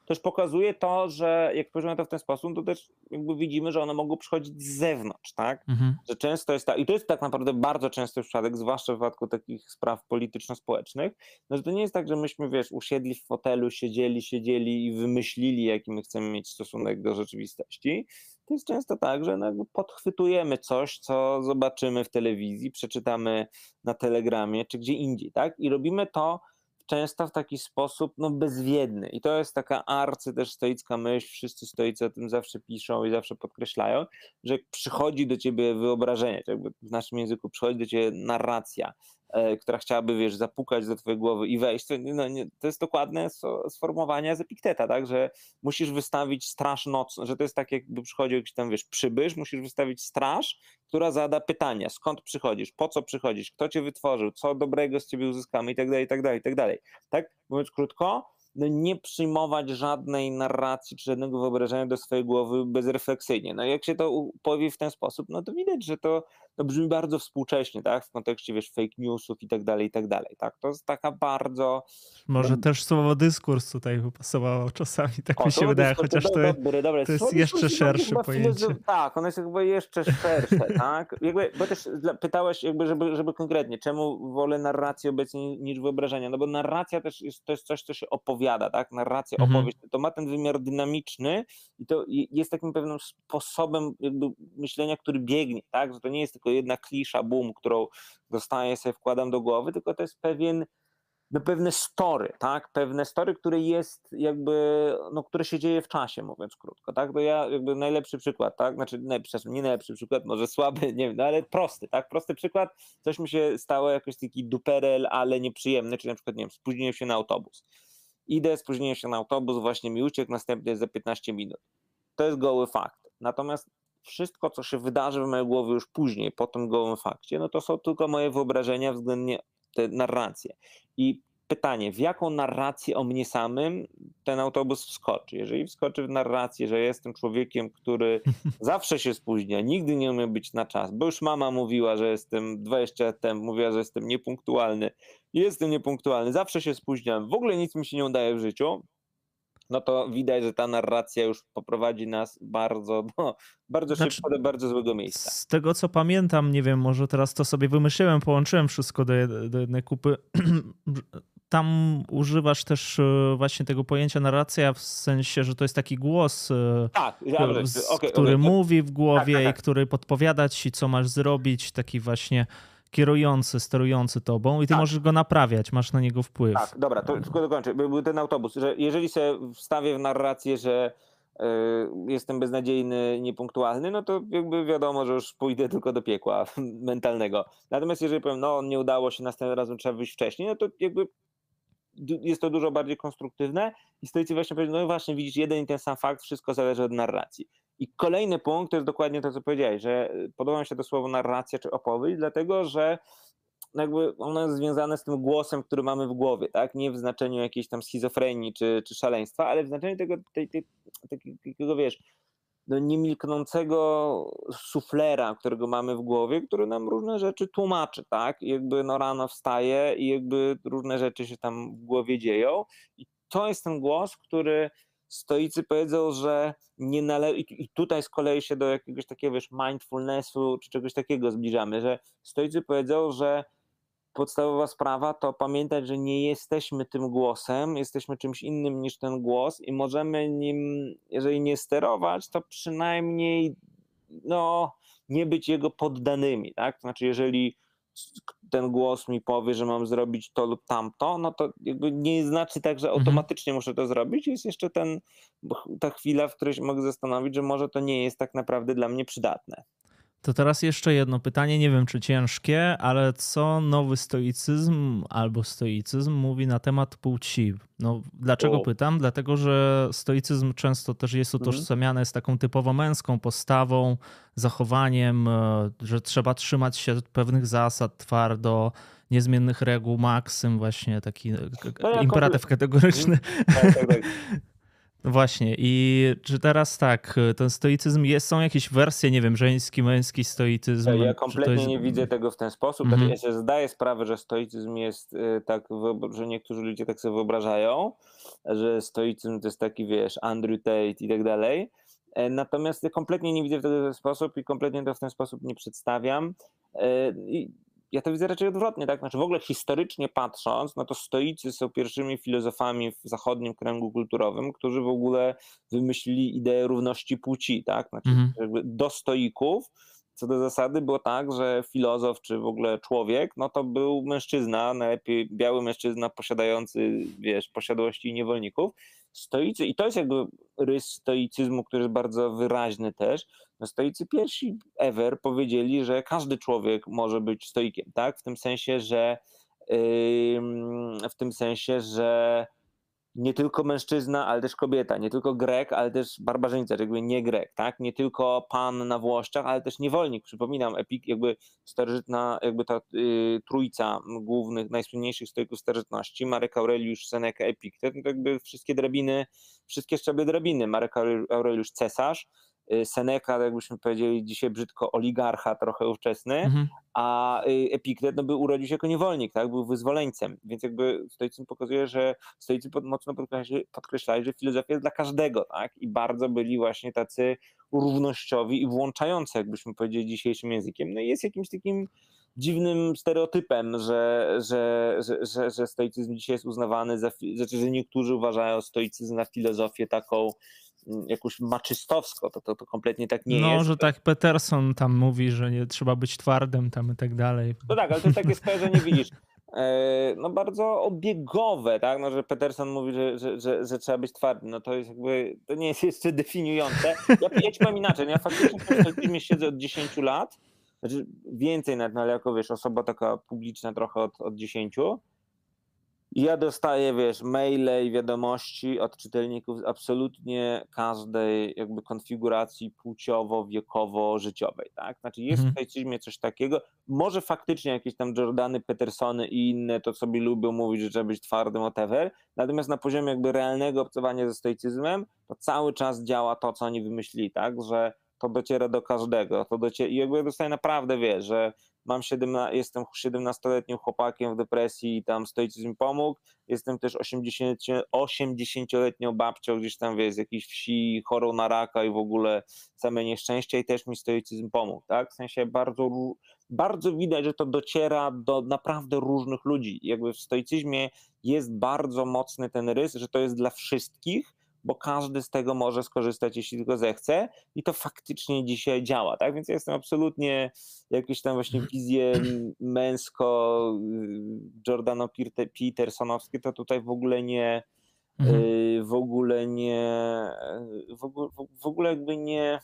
też pokazuje to, że jak spojrzymy to w ten sposób, to też jakby widzimy, że one mogą przychodzić z zewnątrz, tak? Mhm. Że często jest tak, i to jest tak naprawdę bardzo częsty przypadek, zwłaszcza w przypadku takich spraw polityczno-społecznych, no że to nie jest tak, że myśmy, wiesz, usiedli w fotelu, siedzieli, siedzieli i wymyślili, jaki my chcemy mieć stosunek do rzeczywistości, to jest często tak, że no podchwytujemy coś, co zobaczymy w telewizji, przeczytamy na telegramie czy gdzie indziej, tak? I robimy to często w taki sposób no, bezwiedny. I to jest taka arcy też stoicka myśl, wszyscy stoicy o tym zawsze piszą i zawsze podkreślają, że przychodzi do ciebie wyobrażenie, jakby w naszym języku przychodzi do ciebie narracja, która chciałaby, wiesz, zapukać do twojej głowy i wejść, to, no, nie, to jest dokładne sformułowanie z Epikteta, tak, że musisz wystawić straż nocną, że to jest tak, jakby przychodził jakiś tam, wiesz, przybysz, musisz wystawić straż, która zada pytania, skąd przychodzisz, po co przychodzisz, kto cię wytworzył, co dobrego z ciebie uzyskamy i tak dalej, i tak dalej, i tak dalej. Tak, mówiąc krótko, no nie przyjmować żadnej narracji czy żadnego wyobrażenia do swojej głowy bezrefleksyjnie. No jak się to powie w ten sposób, no to widać, że to no brzmi bardzo współcześnie, tak, w kontekście, wiesz, fake newsów i tak dalej, i tak dalej, tak, to jest taka bardzo... Może też słowo dyskurs tutaj by pasowało czasami, tak o, mi się wydaje, chociaż to, dobre, dobre. to jest słowo jeszcze szersze pojęcie. Tak, ono jest jakby jeszcze szersze, tak, jakby, bo też pytałeś jakby, żeby, żeby konkretnie, czemu wolę narrację obecnie niż wyobrażenia, no bo narracja też jest, to jest coś, co się opowiada, tak, narracja, mhm. opowieść, to ma ten wymiar dynamiczny i to jest takim pewnym sposobem jakby myślenia, który biegnie, tak, że to nie jest tylko jedna klisza, boom, którą dostaję sobie, wkładam do głowy, tylko to jest pewien no pewne story, tak, pewne story, które jest jakby, no które się dzieje w czasie, mówiąc krótko, tak, to ja jakby najlepszy przykład, tak, znaczy, nie, przepraszam, nie najlepszy przykład, może słaby, nie wiem, no ale prosty, tak, prosty przykład, coś mi się stało jakoś taki duperel, ale nieprzyjemny, czyli na przykład, nie wiem, spóźniłem się na autobus, idę, spóźniłem się na autobus, właśnie mi uciekł, następnie jest za 15 minut, to jest goły fakt, natomiast wszystko, co się wydarzy w mojej głowie już później, po tym gołym fakcie, no to są tylko moje wyobrażenia względnie te narracje. I pytanie, w jaką narrację o mnie samym ten autobus wskoczy? Jeżeli wskoczy w narrację, że jestem człowiekiem, który zawsze się spóźnia, nigdy nie umie być na czas, bo już mama mówiła, że jestem 20 lat temu, mówiła, że jestem niepunktualny, jestem niepunktualny, zawsze się spóźniam, w ogóle nic mi się nie udaje w życiu, no to widać, że ta narracja już poprowadzi nas bardzo, no, bardzo znaczy, szybko do bardzo złego miejsca. Z tego co pamiętam, nie wiem, może teraz to sobie wymyśliłem, połączyłem wszystko do, do jednej kupy. Tam używasz też e, właśnie tego pojęcia narracja w sensie, że to jest taki głos, e, tak, okay, który okay, mówi w głowie tak, tak, tak. i który podpowiada ci, co masz zrobić, taki właśnie kierujący, sterujący tobą i ty tak. możesz go naprawiać, masz na niego wpływ. Tak, dobra, to tylko dokończę. Był ten autobus, że jeżeli sobie wstawię w narrację, że y, jestem beznadziejny, niepunktualny, no to jakby wiadomo, że już pójdę tylko do piekła mentalnego. Natomiast jeżeli powiem, no nie udało się, następnym razem trzeba wyjść wcześniej, no to jakby jest to dużo bardziej konstruktywne i stoicy właśnie powiedzieli, no właśnie widzisz, jeden i ten sam fakt, wszystko zależy od narracji. I kolejny punkt to jest dokładnie to, co powiedziałeś, że y, podoba mi się to słowo narracja czy opowieść, dlatego że jakby ono jest związane z tym głosem, który mamy w głowie, tak? Nie w znaczeniu jakiejś tam schizofrenii czy, czy szaleństwa, ale w znaczeniu tego, tej, tej, takiego, wiesz, no niemilknącego suflera, którego mamy w głowie, który nam różne rzeczy tłumaczy, tak? Jakby no rano wstaje i jakby różne rzeczy się tam w głowie dzieją i to jest ten głos, który stoicy powiedzą, że nie należy, i tutaj z kolei się do jakiegoś takiego, wiesz, mindfulnessu czy czegoś takiego zbliżamy, że stoicy powiedzą, że podstawowa sprawa to pamiętać, że nie jesteśmy tym głosem, jesteśmy czymś innym niż ten głos i możemy nim, jeżeli nie sterować, to przynajmniej no, nie być jego poddanymi, tak? To znaczy, jeżeli ten głos mi powie, że mam zrobić to lub tamto, no to jakby nie znaczy tak, że mhm. automatycznie mhm. muszę to zrobić. Jest jeszcze ten, ta chwila, w której się mogę zastanowić, że może to nie jest tak naprawdę dla mnie przydatne. To teraz jeszcze jedno pytanie, nie wiem czy ciężkie, ale co nowy stoicyzm albo stoicyzm mówi na temat płci? No, dlaczego o. pytam? Dlatego, że stoicyzm często też jest mhm. utożsamiany z taką typowo męską postawą, zachowaniem, e, że trzeba trzymać się pewnych zasad twardo, niezmiennych reguł, maksym, właśnie taki no, imperatyw kategoryczny. Tak, tak, tak. Właśnie, i czy teraz tak, ten stoicyzm jest, są jakieś wersje, nie wiem, żeński, męski stoicyzm? Ja kompletnie jest... nie widzę tego w ten sposób. Mm -hmm. Ja się zdaję sprawę, że stoicyzm jest y, tak, że niektórzy ludzie tak sobie wyobrażają, że stoicyzm to jest taki, wiesz, Andrew Tate i tak dalej. E, natomiast ja kompletnie nie widzę tego w ten sposób i kompletnie to w ten sposób nie przedstawiam. E, I ja to widzę raczej odwrotnie, tak? Znaczy w ogóle historycznie patrząc, no to stoicy są pierwszymi filozofami w zachodnim kręgu kulturowym, którzy w ogóle wymyślili ideę równości płci, tak? Znaczy mhm. jakby do stoików co do zasady było tak, że filozof czy w ogóle człowiek, no to był mężczyzna, najlepiej biały mężczyzna posiadający, wiesz, posiadłości niewolników. Stoicy, i to jest jakby rys stoicyzmu, który jest bardzo wyraźny też, no stoicy pierwsi ever powiedzieli, że każdy człowiek może być stoikiem, tak? W tym sensie, że yy, w tym sensie, że nie tylko mężczyzna, ale też kobieta, nie tylko Grek, ale też barbarzyńca, jakby nie Grek, tak? Nie tylko pan na Włoszczach, ale też niewolnik. Przypominam, epik, jakby starożytna, jakby ta y, trójca głównych, najsłynniejszych stoików starożytności, Marek Aureliusz, Seneca, Epik, to jakby wszystkie drabiny, wszystkie szczeble drabiny, Marek Aureliusz cesarz, Seneca, jakbyśmy powiedzieli dzisiaj brzydko, oligarcha trochę ówczesny, mhm. a y, Epiktet no, był, urodził się jako niewolnik, tak? był wyzwoleńcem, więc jakby stoicyzm pokazuje, że stoicy mocno podkreślali, podkreślali, że filozofia jest dla każdego tak? i bardzo byli właśnie tacy równościowi i włączający, jakbyśmy powiedzieli dzisiejszym językiem. No i jest jakimś takim dziwnym stereotypem, że, że, że, że, że stoicyzm dzisiaj jest uznawany za, znaczy, że niektórzy uważają stoicyzm na filozofię taką jakąś maczystowską, to, to, to kompletnie tak nie no, jest. No, że tak Peterson tam mówi, że nie trzeba być twardym tam i tak dalej. No tak, ale to takie skojarzenie widzisz. E, no bardzo obiegowe, tak, no, że Peterson mówi, że, że, że, że, trzeba być twardym, no to jest jakby, to nie jest jeszcze definiujące. Ja, ja ci powiem inaczej, no ja faktycznie w siedzę od 10 lat, znaczy więcej nawet, no ale jako wiesz, osoba taka publiczna trochę od, od 10. I ja dostaję, wiesz, maile i wiadomości od czytelników z absolutnie każdej jakby konfiguracji płciowo-wiekowo-życiowej, tak? Znaczy jest mhm. w stoicyzmie coś takiego, może faktycznie jakieś tam Jordany, Petersony i inne to sobie lubią mówić, że trzeba być twardym, whatever, natomiast na poziomie jakby realnego obcowania ze stoicyzmem, to cały czas działa to, co oni wymyślili, tak? Że to dociera do każdego. To dociera, I jakby dostaję naprawdę, wiesz, że mam 17, jestem 17-letnim chłopakiem w depresji i tam stoicyzm pomógł. Jestem też 80, 80-letnią babcią gdzieś tam, wiesz, z jakiejś wsi, chorą na raka i w ogóle same nieszczęścia i też mi stoicyzm pomógł, tak? W sensie bardzo, bardzo widać, że to dociera do naprawdę różnych ludzi. Jakby w stoicyzmie jest bardzo mocny ten rys, że to jest dla wszystkich, bo każdy z tego może skorzystać, jeśli tylko zechce i to faktycznie dzisiaj działa, tak? Więc ja jestem absolutnie jakieś tam właśnie mhm. wizje męsko Jordano Petersonowskie to tutaj w ogóle nie mhm. Y, w ogóle nie w ogóle, w ogóle jakby nie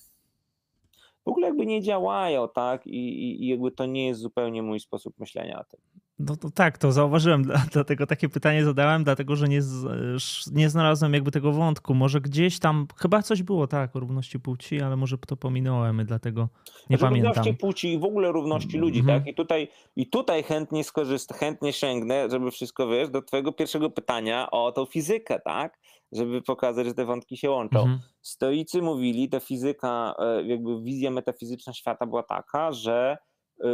w ogóle jakby nie działają, tak? I, i, I, jakby to nie jest zupełnie mój sposób myślenia o tym. No to tak, to zauważyłem, dlatego takie pytanie zadałem, dlatego że nie, nie znalazłem jakby tego wątku. Może gdzieś tam, chyba coś było tak o równości płci, ale może to pominąłem, dlatego nie znaczy, pamiętam. Równości płci i w ogóle równości ludzi, mm -hmm. tak? I tutaj, I tutaj chętnie skorzystam, chętnie sięgnę, żeby wszystko wiesz, do twojego pierwszego pytania o tą fizykę, tak? Żeby pokazać, że te wątki się łączą. Mm -hmm. Stoicy mówili, ta fizyka, e, jakby wizja metafizyczna świata była taka, że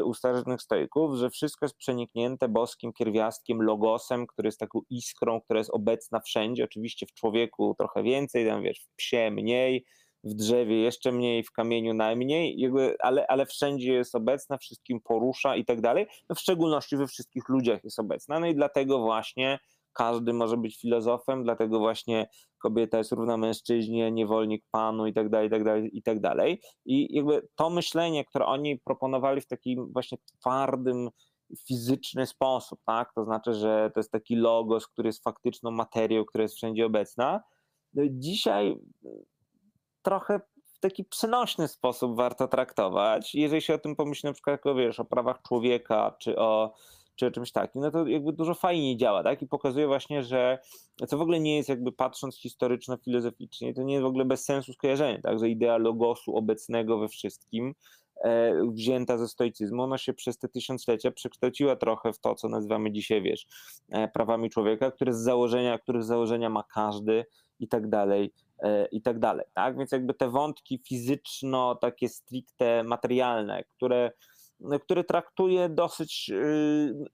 u starożytnych stoików, że wszystko jest przeniknięte boskim pierwiastkiem, logosem, który jest taką iskrą, która jest obecna wszędzie, oczywiście w człowieku trochę więcej, tam wiesz, w psie mniej, w drzewie jeszcze mniej, w kamieniu najmniej, ale, ale wszędzie jest obecna, wszystkim porusza i tak dalej, no w szczególności we wszystkich ludziach jest obecna, no i dlatego właśnie każdy może być filozofem, dlatego właśnie kobieta jest równa mężczyźnie, niewolnik panu i tak dalej, i tak dalej, i tak dalej. I jakby to myślenie, które oni proponowali w takim właśnie twardym, fizyczny sposób, tak? To znaczy, że to jest taki logos, który jest faktyczną materią, która jest wszędzie obecna. No dzisiaj trochę w taki przenośny sposób warto traktować. Jeżeli się o tym pomyśli na przykład, wiesz, o prawach człowieka, czy o czy czymś takim, no to jakby dużo fajniej działa, tak? I pokazuje właśnie, że co w ogóle nie jest jakby patrząc historyczno-filozoficznie, to nie jest w ogóle bez sensu skojarzenie, tak? Że idea logosu obecnego we wszystkim, e, wzięta ze stoicyzmu, ona się przez te tysiąclecia przekształciła trochę w to, co nazywamy dzisiaj, wiesz, e, prawami człowieka, które z założenia, których założenia ma każdy i tak dalej, e, i tak dalej, tak? Więc jakby te wątki fizyczno, takie stricte materialne, które które traktuje dosyć,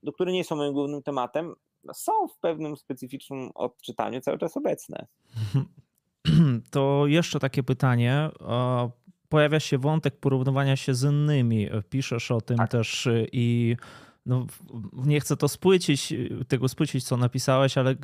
y, które nie są moim głównym tematem, są w pewnym specyficznym odczytaniu cały czas obecne. To jeszcze takie pytanie. Pojawia się wątek porównywania się z innymi. Piszesz o tym tak. też i no, nie chcę to spłycić, tego spłycić, co napisałeś, ale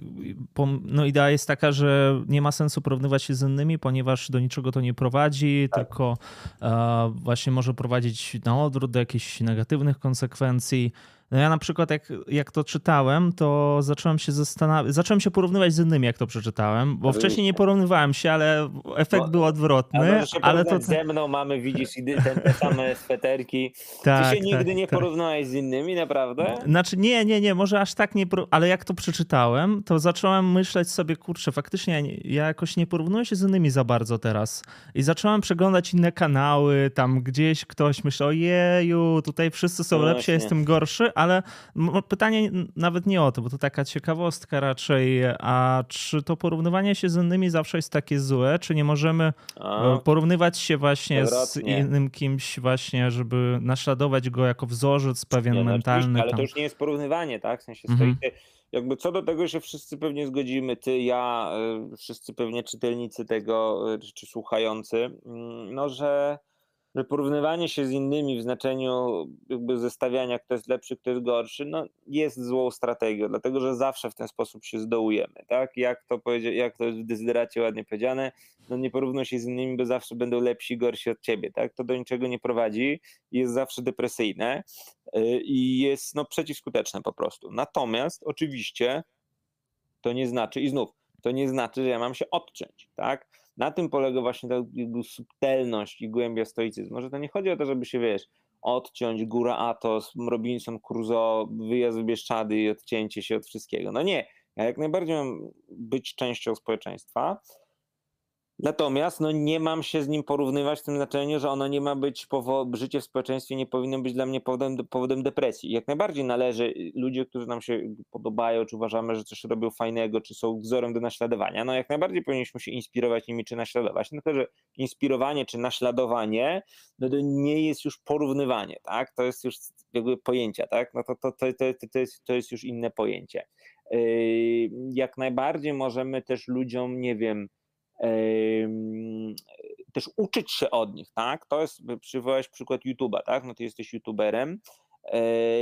no, idea jest taka, że nie ma sensu porównywać się z innymi, ponieważ do niczego to nie prowadzi, tak. tylko e, właśnie może prowadzić na odwrót do jakichś negatywnych konsekwencji. No ja na przykład jak, jak to czytałem, to zacząłem się zastanawiać, zacząłem się porównywać z innymi, jak to przeczytałem, bo wcześniej nie porównywałem się, ale efekt no, był odwrotny. Ale to ze mną mamy, widzisz, te, te same sweterki. Tak, Ty się tak, nigdy nie tak. porównałeś z innymi, naprawdę? Znaczy nie, nie, nie, może aż tak nie, ale jak to przeczytałem, to zacząłem myśleć sobie, kurczę, faktycznie ja jakoś nie porównuję się z innymi za bardzo teraz. I zacząłem przeglądać inne kanały, tam gdzieś ktoś myślał, ojeju, tutaj wszyscy są no lepsi, ja jestem gorszy, ale pytanie nawet nie o to, bo to taka ciekawostka raczej, a czy to porównywanie się z innymi zawsze jest takie złe, czy nie możemy a, porównywać się właśnie z innym kimś właśnie, żeby naśladować go jako wzorzec pewien nie, no mentalny. ale to już nie jest porównywanie, tak? W sensie mhm. stoi, jakby co do tego się wszyscy pewnie zgodzimy, ty, ja, y, wszyscy pewnie czytelnicy tego, y, czy słuchający, mm, no że że porównywanie się z innymi w znaczeniu jakby zestawiania, kto jest lepszy, kto jest gorszy, no jest złą strategią, dlatego że zawsze w ten sposób się zdołujemy, tak? Jak to, powiedzia- jak to jest w dezyderacie ładnie powiedziane, no nie porównuj się z innymi, bo zawsze będą lepsi, gorsi od ciebie, tak? To do niczego nie prowadzi, jest zawsze depresyjne y, i jest no przeciwskuteczne po prostu. Natomiast oczywiście to nie znaczy, i znów, to nie znaczy, że ja mam się odciąć, tak? Na tym polega właśnie ta subtelność i głębia stoicyzmu, że to nie chodzi o to, żeby się, wiesz, odciąć góra Atos, Robinson Crusoe, wyjazd w Bieszczady i odcięcie się od wszystkiego. No nie, ja jak najbardziej mam być częścią społeczeństwa, Natomiast no, nie mam się z nim porównywać w tym znaczeniu, że ono nie ma być, życie w społeczeństwie nie powinno być dla mnie powodem, powodem depresji. Jak najbardziej należy y, ludzie, którzy nam się podobają, czy uważamy, że coś robią fajnego, czy są wzorem do naśladowania, no jak najbardziej powinniśmy się inspirować nimi, czy naśladować. No to, że inspirowanie, czy naśladowanie, no to nie jest już porównywanie, tak? To jest już jakby pojęcia, tak? No to, to, to, to, to, jest, to jest już inne pojęcie. Yy, jak najbardziej możemy też ludziom, nie wiem, też uczyć się od nich, tak? To jest, przywołałeś przykład YouTube'a, tak? No ty jesteś YouTuberem, e,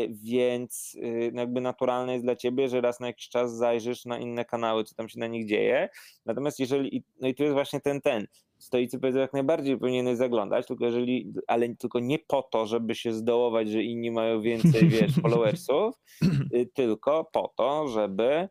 więc y, no jakby naturalne jest dla ciebie, że raz na jakiś czas zajrzysz na inne kanały, co tam się na nich dzieje. Natomiast jeżeli, no i tu jest właśnie ten, ten, stoicy powiedzą jak najbardziej powinieneś zaglądać, tylko jeżeli, ale tylko nie po to, żeby się zdołować, że inni mają więcej, wiesz, followersów, y, tylko po to, żeby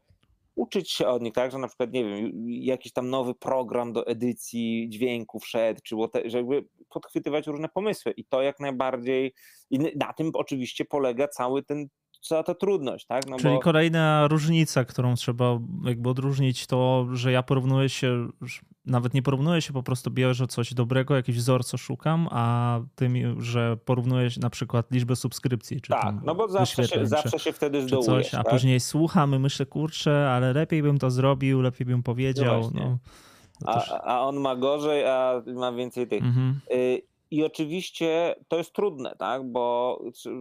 uczyć się od nich, tak, że na przykład, nie wiem, jakiś tam nowy program do edycji dźwięku wszedł, czy żeby podchwytywać różne pomysły. I to jak najbardziej, i na tym oczywiście polega cały ten cała ta trudność, tak? No Czyli bo... kolejna różnica, którą trzeba jakby odróżnić, to, że ja porównuję się, nawet nie porównuję się, po prostu bierze coś dobrego, jakiś wzór, co szukam, a tym, że porównuję na przykład liczbę subskrypcji. Czy tak, no bo zawsze się, zawsze się wtedy zdołujesz. Coś, a tak? później słucham i myślę, kurczę, ale lepiej bym to zrobił, lepiej bym powiedział. No, no też... a, a on ma gorzej, a ma więcej tych. Mhm. I oczywiście to jest trudne, tak, bo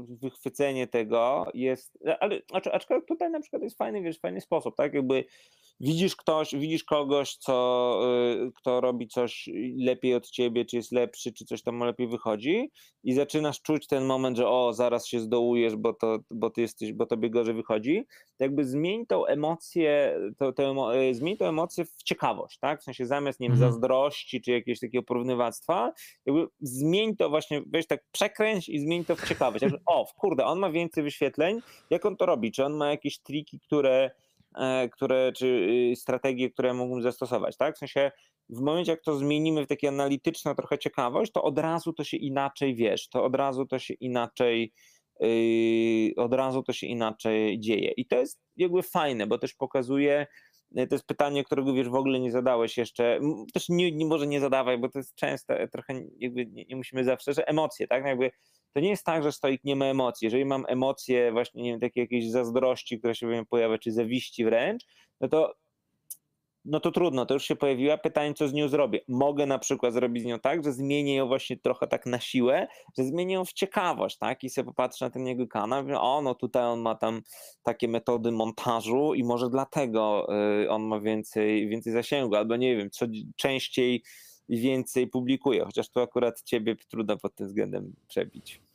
wychwycenie tego jest, ale aczkolwiek tutaj na przykład jest fajny, wiesz, fajny sposób, tak, jakby widzisz ktoś, widzisz kogoś, co, y, kto robi coś lepiej od ciebie, czy jest lepszy, czy coś tam lepiej wychodzi i zaczynasz czuć ten moment, że o, zaraz się zdołujesz, bo, to, bo ty jesteś, bo tobie gorzej wychodzi, jakby zmień tą emocję, to, to, y, zmień tą emocję w ciekawość, tak, w sensie zamiast, nie wiem, mhm. zazdrości, czy jakiegoś takiego porównywactwa, jakby zmień to właśnie, weź tak przekręć i zmień to w ciekawość, o, kurde, on ma więcej wyświetleń, jak on to robi, czy on ma jakieś triki, które E, które, czy y, strategie, które mógłbym zastosować, tak? W sensie w momencie, jak to zmienimy w takie analityczne trochę ciekawość, to od razu to się inaczej wiesz, to od razu to się inaczej yy, od razu to się inaczej dzieje. I to jest jakby fajne, bo też pokazuje, y, to jest pytanie, którego wiesz w ogóle nie zadałeś jeszcze, też nie, nie może nie zadawaj, bo to jest częste, trochę jakby nie, nie musimy zawsze, że emocje, tak? Jakby to nie jest tak, że stoik nie ma emocji. Jeżeli mam emocje właśnie, nie wiem, takie jakieś zazdrości, które się pojawia, czy zawiści wręcz, no to no to trudno, to już się pojawiła. Pytanie, co z nią zrobię. Mogę na przykład zrobić z nią tak, że zmienię ją właśnie trochę tak na siłę, że zmienię ją w ciekawość, tak? I sobie popatrzę na ten jego kanał, mówię, o, no tutaj on ma tam takie metody montażu i może dlatego y, on ma więcej, więcej zasięgu, albo nie wiem, co częściej więcej publikuje, chociaż to akurat ciebie trudno pod tym względem przebić.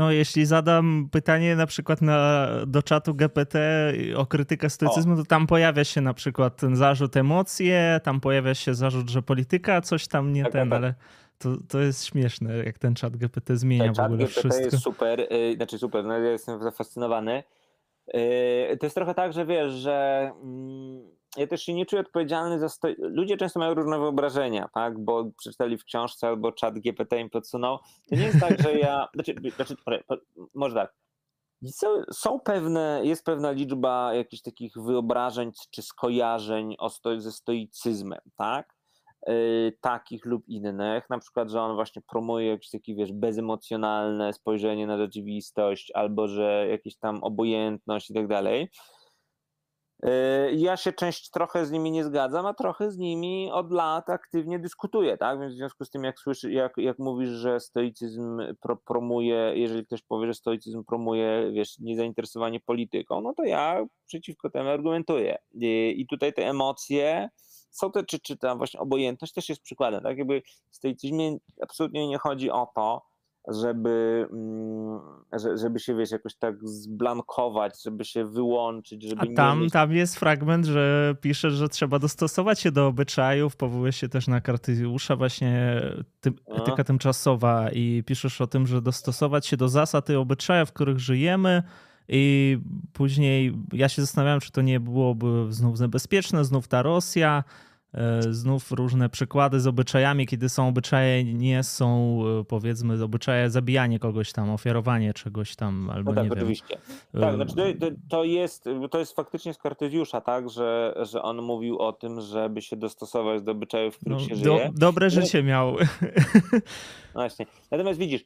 No, jeśli zadam pytanie na przykład na, do czatu GPT o krytykę stoicyzmu, o. to tam pojawia się na przykład ten zarzut emocje, tam pojawia się zarzut, że polityka coś tam nie tak, ten, tak. ale to, to jest śmieszne, jak ten czat GPT zmienia w ogóle GPT wszystko. jest super, yy, znaczy super, no ja jestem zafascynowany. Yy, to jest trochę tak, że wiesz, że... Yy ja też się nie czuję odpowiedzialny za. Sto... Ludzie często mają różne wyobrażenia, tak? Bo przeczytali w książce albo czat GPT im podsunął. To nie jest tak, że ja. Znaczy, znaczy może tak. Są, pewne, jest pewna liczba jakichś takich wyobrażeń czy skojarzeń o sto, ze stoicyzmem, tak? Y, takich lub innych, na przykład, że on właśnie promuje jakieś takie, wiesz, bezemocjonalne spojrzenie na rzeczywistość, albo że jakieś tam obojętność i tak dalej. Y, ja się część trochę z nimi nie zgadzam, a trochę z nimi od lat aktywnie dyskutuję, tak? Więc w związku z tym, jak słyszy, jak, jak mówisz, że stoicyzm pro, promuje, jeżeli ktoś powie, że stoicyzm promuje, wiesz, niezainteresowanie polityką, no to ja przeciwko temu argumentuję. I, i tutaj te emocje, są te, czy, czy ta właśnie obojętność też jest przykładem, tak? Jakby w stoicyzmie absolutnie nie chodzi o to, żeby, mm, żeby się, wiesz, jakoś tak zblankować, żeby się wyłączyć, żeby A tam, mieć... tam jest fragment, że pisze, że trzeba dostosować się do obyczajów, powołuje się też na Kartyusza właśnie tym, etyka tymczasowa i piszesz o tym, że dostosować się do zasad i obyczajów, w których żyjemy, i później ja się zastanawiałem, czy to nie byłoby znów niebezpieczne, znów ta Rosja, znów różne przykłady z obyczajami, kiedy są obyczaje, nie są e, powiedzmy obyczaje zabijanie kogoś tam, ofiarowanie czegoś tam, albo no tak, nie oczywiście. wiem. Tak, znaczy to, to, jest, to jest faktycznie z Kartezjusza, tak, że, że on mówił o tym, żeby się dostosować do obyczajów, w których no, się do, żyje. Dobre no, życie miał. Właśnie. Natomiast widzisz,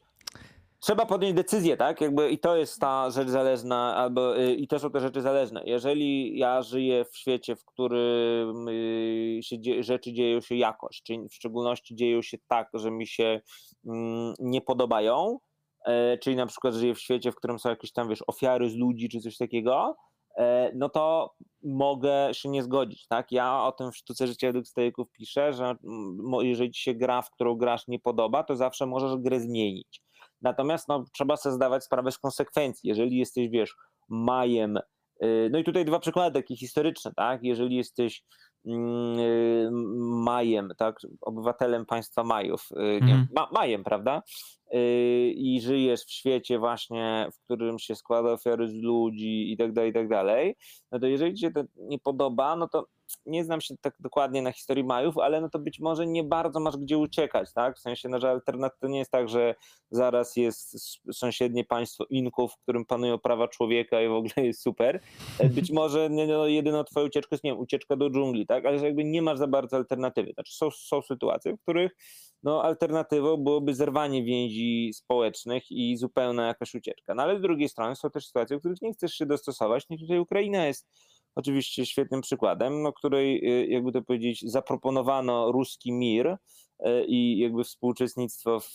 trzeba podjąć decyzję, tak? Jakby i to jest ta rzecz zależna, albo y, i to są te rzeczy zależne. Jeżeli ja żyję w świecie, w którym y, się rzeczy dzieją się jakoś, czyli w szczególności dzieją się tak, że mi się mm, nie podobają, e, czyli na przykład żyję w świecie, w którym są jakieś tam, wiesz, ofiary z ludzi czy coś takiego, e, no to mogę się nie zgodzić, tak? Ja o tym w sztuce życia według stoików piszę, że mm, jeżeli ci się gra, w którą grasz nie podoba, to zawsze możesz grę zmienić. Natomiast no, trzeba sobie zdawać sprawę z konsekwencji. Jeżeli jesteś, wiesz, majem, y, no i tutaj dwa przykłady takie historyczne, tak? Jeżeli jesteś mm, y, majem, tak, obywatelem państwa Majów, nie, mhm. ma, majem, prawda? I żyjesz w świecie właśnie, w którym się składa ofiary z ludzi i tak dalej, i tak dalej, no to jeżeli ci się to nie podoba, no to nie znam się tak dokładnie na historii Majów, ale no to być może nie bardzo masz gdzie uciekać, tak? W sensie, no, że alternatywa nie jest tak, że zaraz jest sąsiednie państwo Inków, w którym panują prawa człowieka i w ogóle jest super. E, być może no, jedyną twoją ucieczką jest, nie wiem, ucieczka do dżungli, tak? Ale że jakby nie masz za bardzo alternatywy. Znaczy są, są sytuacje, w których no, alternatywą byłoby zerwanie więzi społecznych i zupełna jakaś ucieczka. No ale z drugiej strony są też sytuacje, w których nie chcesz się dostosować, no tutaj Ukraina jest oczywiście świetnym przykładem, no, której, y, jakby to powiedzieć, zaproponowano ruski mir y, i jakby współuczestnictwo w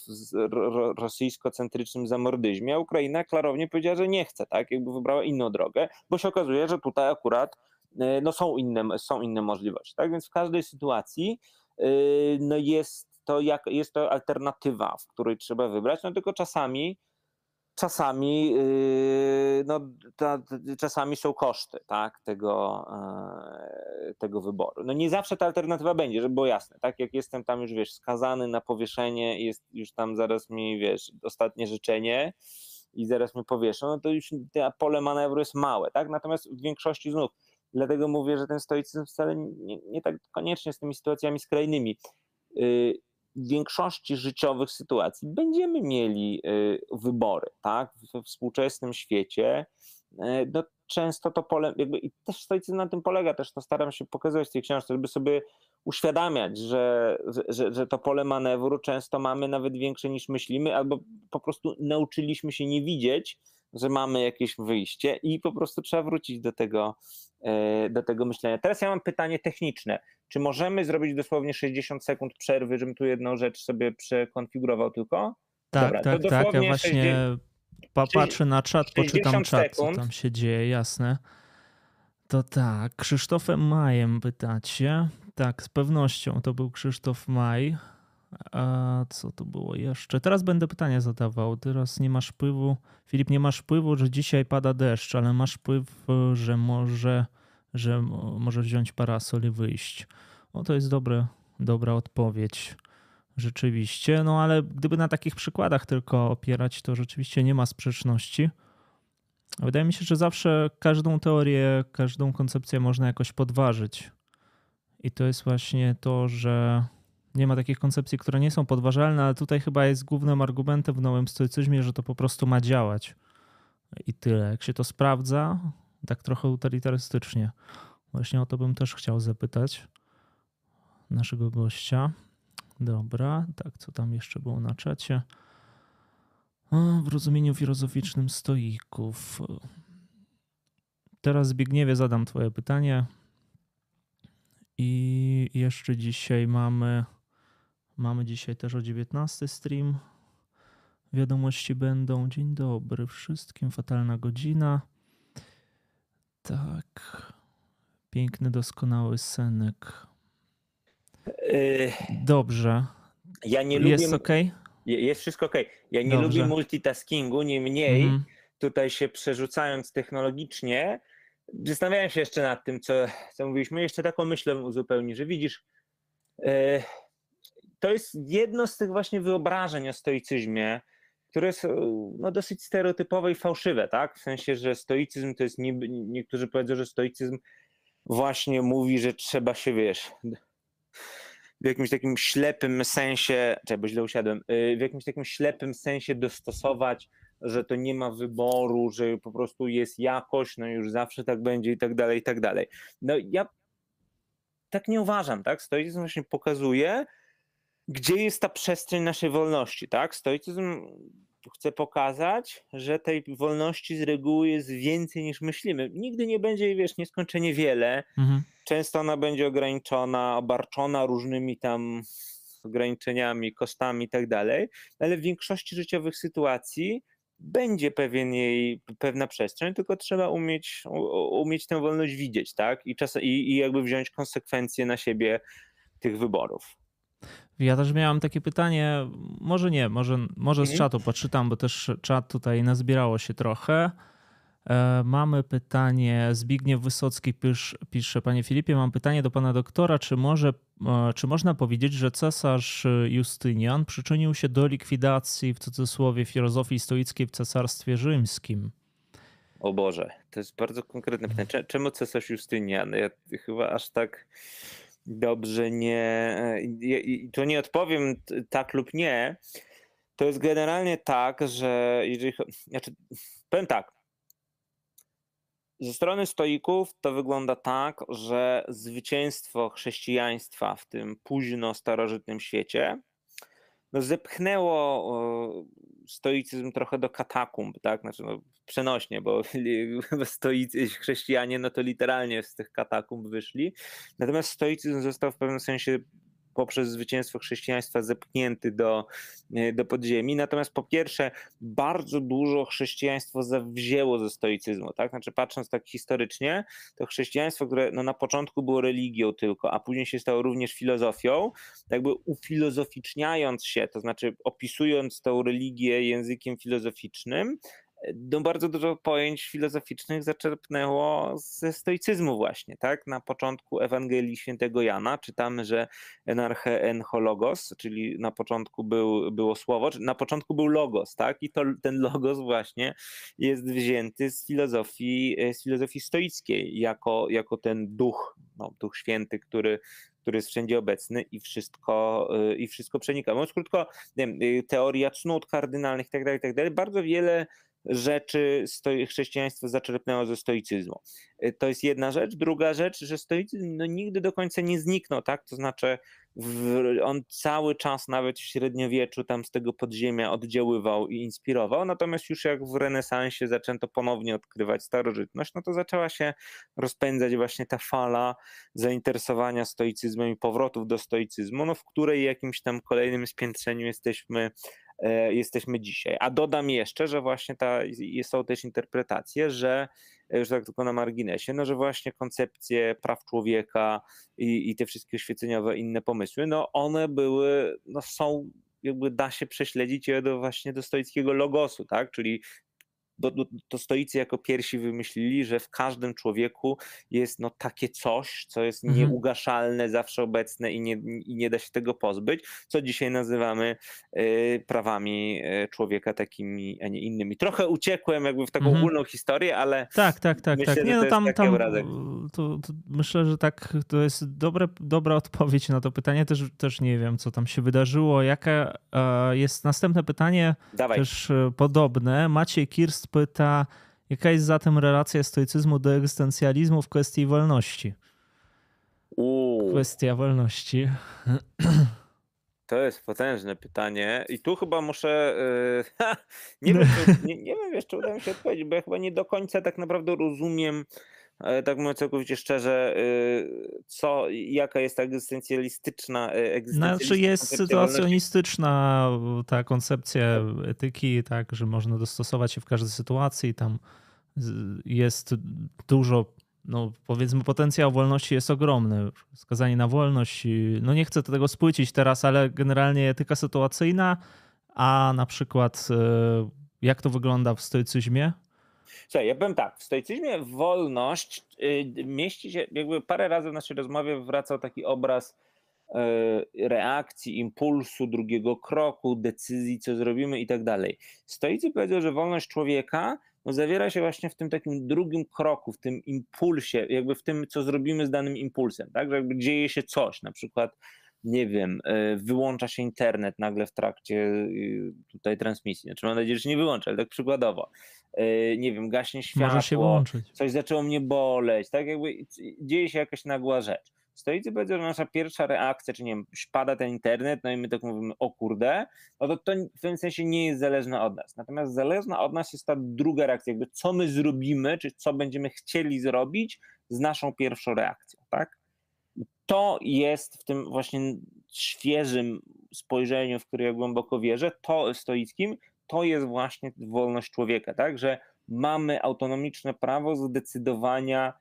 rosyjsko-centrycznym zamordyzmie, a Ukraina klarownie powiedziała, że nie chce, tak, jakby wybrała inną drogę, bo się okazuje, że tutaj akurat y, no, są, inne, są inne możliwości, tak, więc w każdej sytuacji no, jest to, jak, jest to alternatywa, w której trzeba wybrać, no tylko czasami czasami, yy, no, czasami są koszty tak, tego, e, tego wyboru. No nie zawsze ta alternatywa będzie, żeby było jasne. Tak jak jestem tam już, wiesz, skazany na powieszenie, jest już tam zaraz mi, wiesz, ostatnie życzenie i zaraz mi powieszą, no to już pole manewru jest małe, tak? Natomiast w większości znów, dlatego mówię, że ten stoicyzm wcale nie, nie tak koniecznie z tymi sytuacjami skrajnymi. Większości życiowych sytuacji będziemy mieli y, wybory, tak? We współczesnym świecie y, no, często to pole, jakby i też stoicyzm na tym polega, też to staram się pokazywać w tej książce, żeby sobie uświadamiać, że, że, że to pole manewru często mamy nawet większe niż myślimy, albo po prostu nauczyliśmy się nie widzieć, że mamy jakieś wyjście i po prostu trzeba wrócić do tego, e, do tego myślenia. Teraz ja mam pytanie techniczne. Czy możemy zrobić dosłownie 60 sekund przerwy, żebym tu jedną rzecz sobie przekonfigurował tylko? Tak, Dobra, tak, tak. Ja właśnie 60, patrzę na czat, poczytam czat, sekund. co tam się dzieje, jasne. To tak, Krzysztofem Majem pytacie. Tak, z pewnością to był Krzysztof Maj. A co to było jeszcze? Teraz będę pytania zadawał. Teraz nie masz wpływu. Filip, nie masz wpływu, że dzisiaj pada deszcz, ale masz wpływ, że może, że możesz wziąć parasol i wyjść. O, to jest dobre, dobra odpowiedź. Rzeczywiście. No ale gdyby na takich przykładach tylko opierać, to rzeczywiście nie ma sprzeczności. Wydaje mi się, że zawsze każdą teorię, każdą koncepcję można jakoś podważyć. I to jest właśnie to, że nie ma takich koncepcji, które nie są podważalne, ale tutaj chyba jest głównym argumentem w nowym stoicyzmie, że to po prostu ma działać. I tyle. Jak się to sprawdza, tak trochę utilitarystycznie. Właśnie o to bym też chciał zapytać. naszego gościa. Dobra, tak, co tam jeszcze było na czacie? W rozumieniu filozoficznym stoików. Teraz Zbigniewie zadam twoje pytanie. I jeszcze dzisiaj mamy mamy dzisiaj też o 19 stream. Wiadomości będą. Dzień dobry wszystkim. Fatalna godzina. Tak. Piękny, doskonały senek. Yy, Dobrze. Ja nie Jest lubię. ok? Jest wszystko ok. Ja nie Dobrze. lubię multitaskingu, niemniej mm. tutaj się przerzucając technologicznie, zastanawiałem się jeszcze nad tym, co, co mówiliśmy. Jeszcze taką myślę uzupełnić, że widzisz, yy, to jest jedno z tych właśnie wyobrażeń o stoicyzmie, które jest no, dosyć stereotypowe i fałszywe, tak? W sensie, że stoicyzm to jest niby, niektórzy powiedzą, że stoicyzm właśnie mówi, że trzeba się, wiesz, w jakimś takim ślepym sensie, czekaj, bo źle usiadłem, y, w jakimś takim ślepym sensie dostosować, że to nie ma wyboru, że po prostu jest jakość, no już zawsze tak będzie i tak dalej, i tak dalej. No ja tak nie uważam, tak? Stoicyzm właśnie pokazuje, gdzie jest ta przestrzeń naszej wolności, tak? Stoicyzm chce pokazać, że tej wolności z reguły jest więcej niż myślimy. Nigdy nie będzie jej, wiesz, nieskończenie wiele. Mhm. Często ona będzie ograniczona, obarczona różnymi tam ograniczeniami, kosztami i tak dalej, ale w większości życiowych sytuacji będzie pewien jej, pewna przestrzeń, tylko trzeba umieć, umieć tę wolność widzieć, tak? I, czas, i, i jakby wziąć konsekwencje na siebie tych wyborów. Ja też miałam takie pytanie, może nie, może, może z mhm. czatu poczytam, bo też czat tutaj nazbierało się trochę. E, mamy pytanie, Zbigniew Wysocki pisz, pisze, panie Filipie, mam pytanie do pana doktora, czy, może, e, czy można powiedzieć, że cesarz Justynian przyczynił się do likwidacji, w cudzysłowie, filozofii stoickiej w cesarstwie rzymskim? O Boże, to jest bardzo konkretne pytanie. Czemu cesarz Justynian? Ja chyba aż tak dobrze nie. I tu nie odpowiem tak lub nie. To jest generalnie tak, że jeżeli. Znaczy, powiem tak. Ze strony stoików to wygląda tak, że zwycięstwo chrześcijaństwa w tym późno starożytnym świecie no zepchnęło stoicyzm trochę do katakumb, tak? Znaczy, no, przenośnie, bo stoicy, chrześcijanie, no to literalnie z tych katakumb wyszli. Natomiast stoicyzm został w pewnym sensie poprzez zwycięstwo chrześcijaństwa zepchnięty do, e, do podziemi. Natomiast po pierwsze, bardzo dużo chrześcijaństwo zawzięło ze stoicyzmu, tak? Znaczy patrząc tak historycznie, to chrześcijaństwo, które no, na początku było religią tylko, a później się stało również filozofią, jakby ufilozoficzniając się, to znaczy opisując tą religię językiem filozoficznym, no bardzo dużo pojęć filozoficznych zaczerpnęło ze stoicyzmu właśnie, tak? Na początku Ewangelii Świętego Jana czytamy, że enarche enchologos, czyli na początku był, było słowo, na początku był logos, tak? I to, ten logos właśnie jest wzięty z filozofii, z filozofii stoickiej, jako, jako ten duch, no, duch święty, który, który jest wszędzie obecny i wszystko, i wszystko przenika. Mówiąc krótko, wiem, teoria cnót kardynalnych itd., tak itd., tak bardzo wiele rzeczy chrześcijaństwo zaczerpnęło ze stoicyzmu. Y, to jest jedna rzecz. Druga rzecz, że stoicyzm no, nigdy do końca nie zniknął, tak? To znaczy w, on cały czas, nawet w średniowieczu, tam z tego podziemia oddziaływał i inspirował. Natomiast już jak w renesansie zaczęto ponownie odkrywać starożytność, no to zaczęła się rozpędzać właśnie ta fala zainteresowania stoicyzmem i powrotów do stoicyzmu, no, w której jakimś tam kolejnym spiętrzeniu jesteśmy jesteśmy dzisiaj. A dodam jeszcze, że właśnie ta, są też interpretacje, że e, już tak tylko na marginesie, no że właśnie koncepcje praw człowieka i, i te wszystkie oświeceniowe inne pomysły, no one były, no są jakby da się prześledzić je do właśnie do stoickiego logosu, tak? Czyli do, do, to stoicy jako pierwsi wymyślili, że w każdym człowieku jest no takie coś, co jest mhm. nieugaszalne, zawsze obecne i nie, i nie da się tego pozbyć, co dzisiaj nazywamy y, prawami y, człowieka takimi, a nie innymi. Trochę uciekłem jakby w taką mhm. ogólną historię, ale tak, tak, tak, myślę, tak. Nie, no, tam, tam to, to myślę, że tak to jest dobre, dobra odpowiedź na to pytanie. Też, też nie wiem, co tam się wydarzyło. Jaka e, jest następne pytanie, Dawaj. też e, podobne. Maciej Kirst pyta, jaka jest zatem relacja stoicyzmu do egzystencjalizmu w kwestii wolności? Uuu, Kwestia wolności. to jest potężne pytanie i tu chyba muszę, ha, nie, wiem, czy, nie, nie wiem wiesz, czy uda mi się odpowiedzieć, bo ja chyba nie do końca tak naprawdę rozumiem, e, tak mówiąc całkowicie szczerze, yy, co, jaka jest ta egzystencjalistyczna, e, egzystencjalistyczna Znaczy jest sytuacjonistyczna ta koncepcja etyki, tak, że można dostosować się w każdej sytuacji. Tam jest dużo, no powiedzmy, potencjał wolności jest ogromny. Skazanie na wolność, i- no nie chcę tego spłycić teraz, ale generalnie etyka sytuacyjna, a na przykład jak to wygląda w stoicyzmie? Słuchaj, ja powiem tak, w stoicyzmie wolność y, mieści się, jakby parę razy w naszej rozmowie wracał taki obraz y, reakcji, impulsu, drugiego kroku, decyzji, co zrobimy i tak dalej. Stoicy powiedzą, że wolność człowieka no, zawiera się właśnie w tym takim drugim kroku, w tym impulsie, jakby w tym, co zrobimy z danym impulsem, tak, że jakby dzieje się coś, na przykład nie wiem, y, wyłącza się internet nagle w trakcie y, tutaj transmisji. Znaczy mam nadzieję, że nie wyłącza, ale tak przykładowo. Y, Nie wiem, gaśnie światło, Może się wyłączyć. coś zaczęło mnie boleć, tak jakby dzieje się jakaś nagła rzecz. Stoicy powiedzą, że nasza pierwsza reakcja, czy nie wiem, spada ten internet, no i my tak mówimy, o kurde, no to to w tym sensie nie jest zależne od nas. Natomiast zależna od nas jest ta druga reakcja, jakby co my zrobimy, czy co będziemy chcieli zrobić z naszą pierwszą reakcją, tak? To jest w tym właśnie świeżym spojrzeniu, w które ja głęboko wierzę, to stoickim, to jest właśnie wolność człowieka, tak? Że mamy autonomiczne prawo zdecydowania,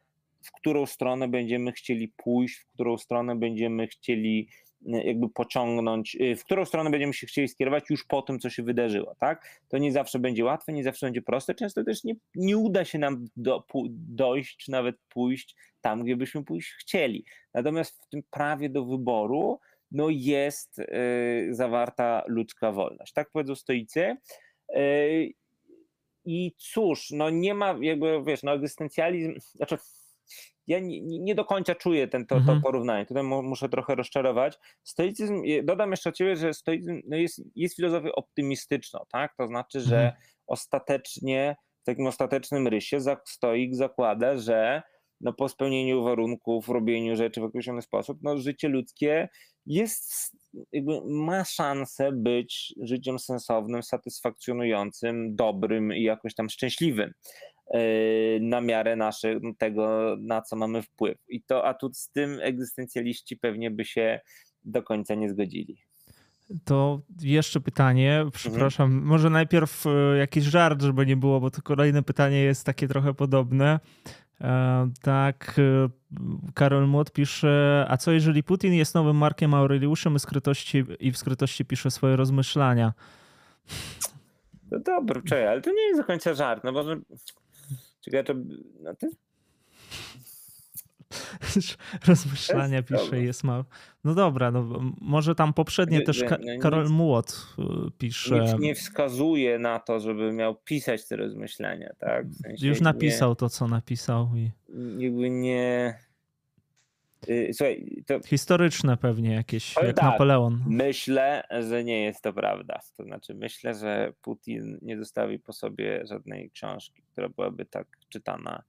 w którą stronę będziemy chcieli pójść, w którą stronę będziemy chcieli jakby pociągnąć, e, w którą stronę będziemy się chcieli skierować już po tym, co się wydarzyło, tak? To nie zawsze będzie łatwe, nie zawsze będzie proste, często też nie, nie uda się nam do, dojść, czy nawet pójść tam, gdzie byśmy pójść chcieli. Natomiast w tym prawie do wyboru no jest e, zawarta ludzka wolność. Tak powiedzą stoicy. E, I cóż, no nie ma jakby, wiesz, no egzystencjalizm, znaczy ja nie, nie do końca czuję ten, to, to Mhm. porównanie, tutaj mu, muszę trochę rozczarować. Stoicyzm, dodam jeszcze od ciebie, że stoicyzm no jest, jest filozofią optymistyczną, tak? To znaczy, że Mhm. ostatecznie, w takim ostatecznym rysie stoik zakłada, że no po spełnieniu warunków, robieniu rzeczy w określony sposób, no życie ludzkie jest, ma szansę być życiem sensownym, satysfakcjonującym, dobrym i jakoś tam szczęśliwym na miarę naszego, tego, na co mamy wpływ. I to, a tu z tym egzystencjaliści pewnie by się do końca nie zgodzili. To jeszcze pytanie, przepraszam, może najpierw e, jakiś żart, żeby nie było, bo to kolejne pytanie jest takie trochę podobne. E, Tak, e, Karol Młot pisze, a co jeżeli Putin jest nowym Markiem Aureliuszem i, skrytości, i w skrytości pisze swoje rozmyślania? No dobra, czekaj, ale to nie jest do końca żart, no bo Czekaj, to, no to rozmyślania pisze i jest mało. No dobra, no może tam poprzednie też Ka- no nic- Karol Młot e, pisze. nic nie wskazuje na to, żeby miał pisać te rozmyślenia, tak? W sensie Już nie- napisał to, co napisał. I jakby nie. Y, Słuchaj, to historyczne pewnie jakieś, jak tak. Napoleon. myślę, że nie jest to prawda. To znaczy, myślę, że Putin nie zostawi po sobie żadnej książki, która byłaby tak czytana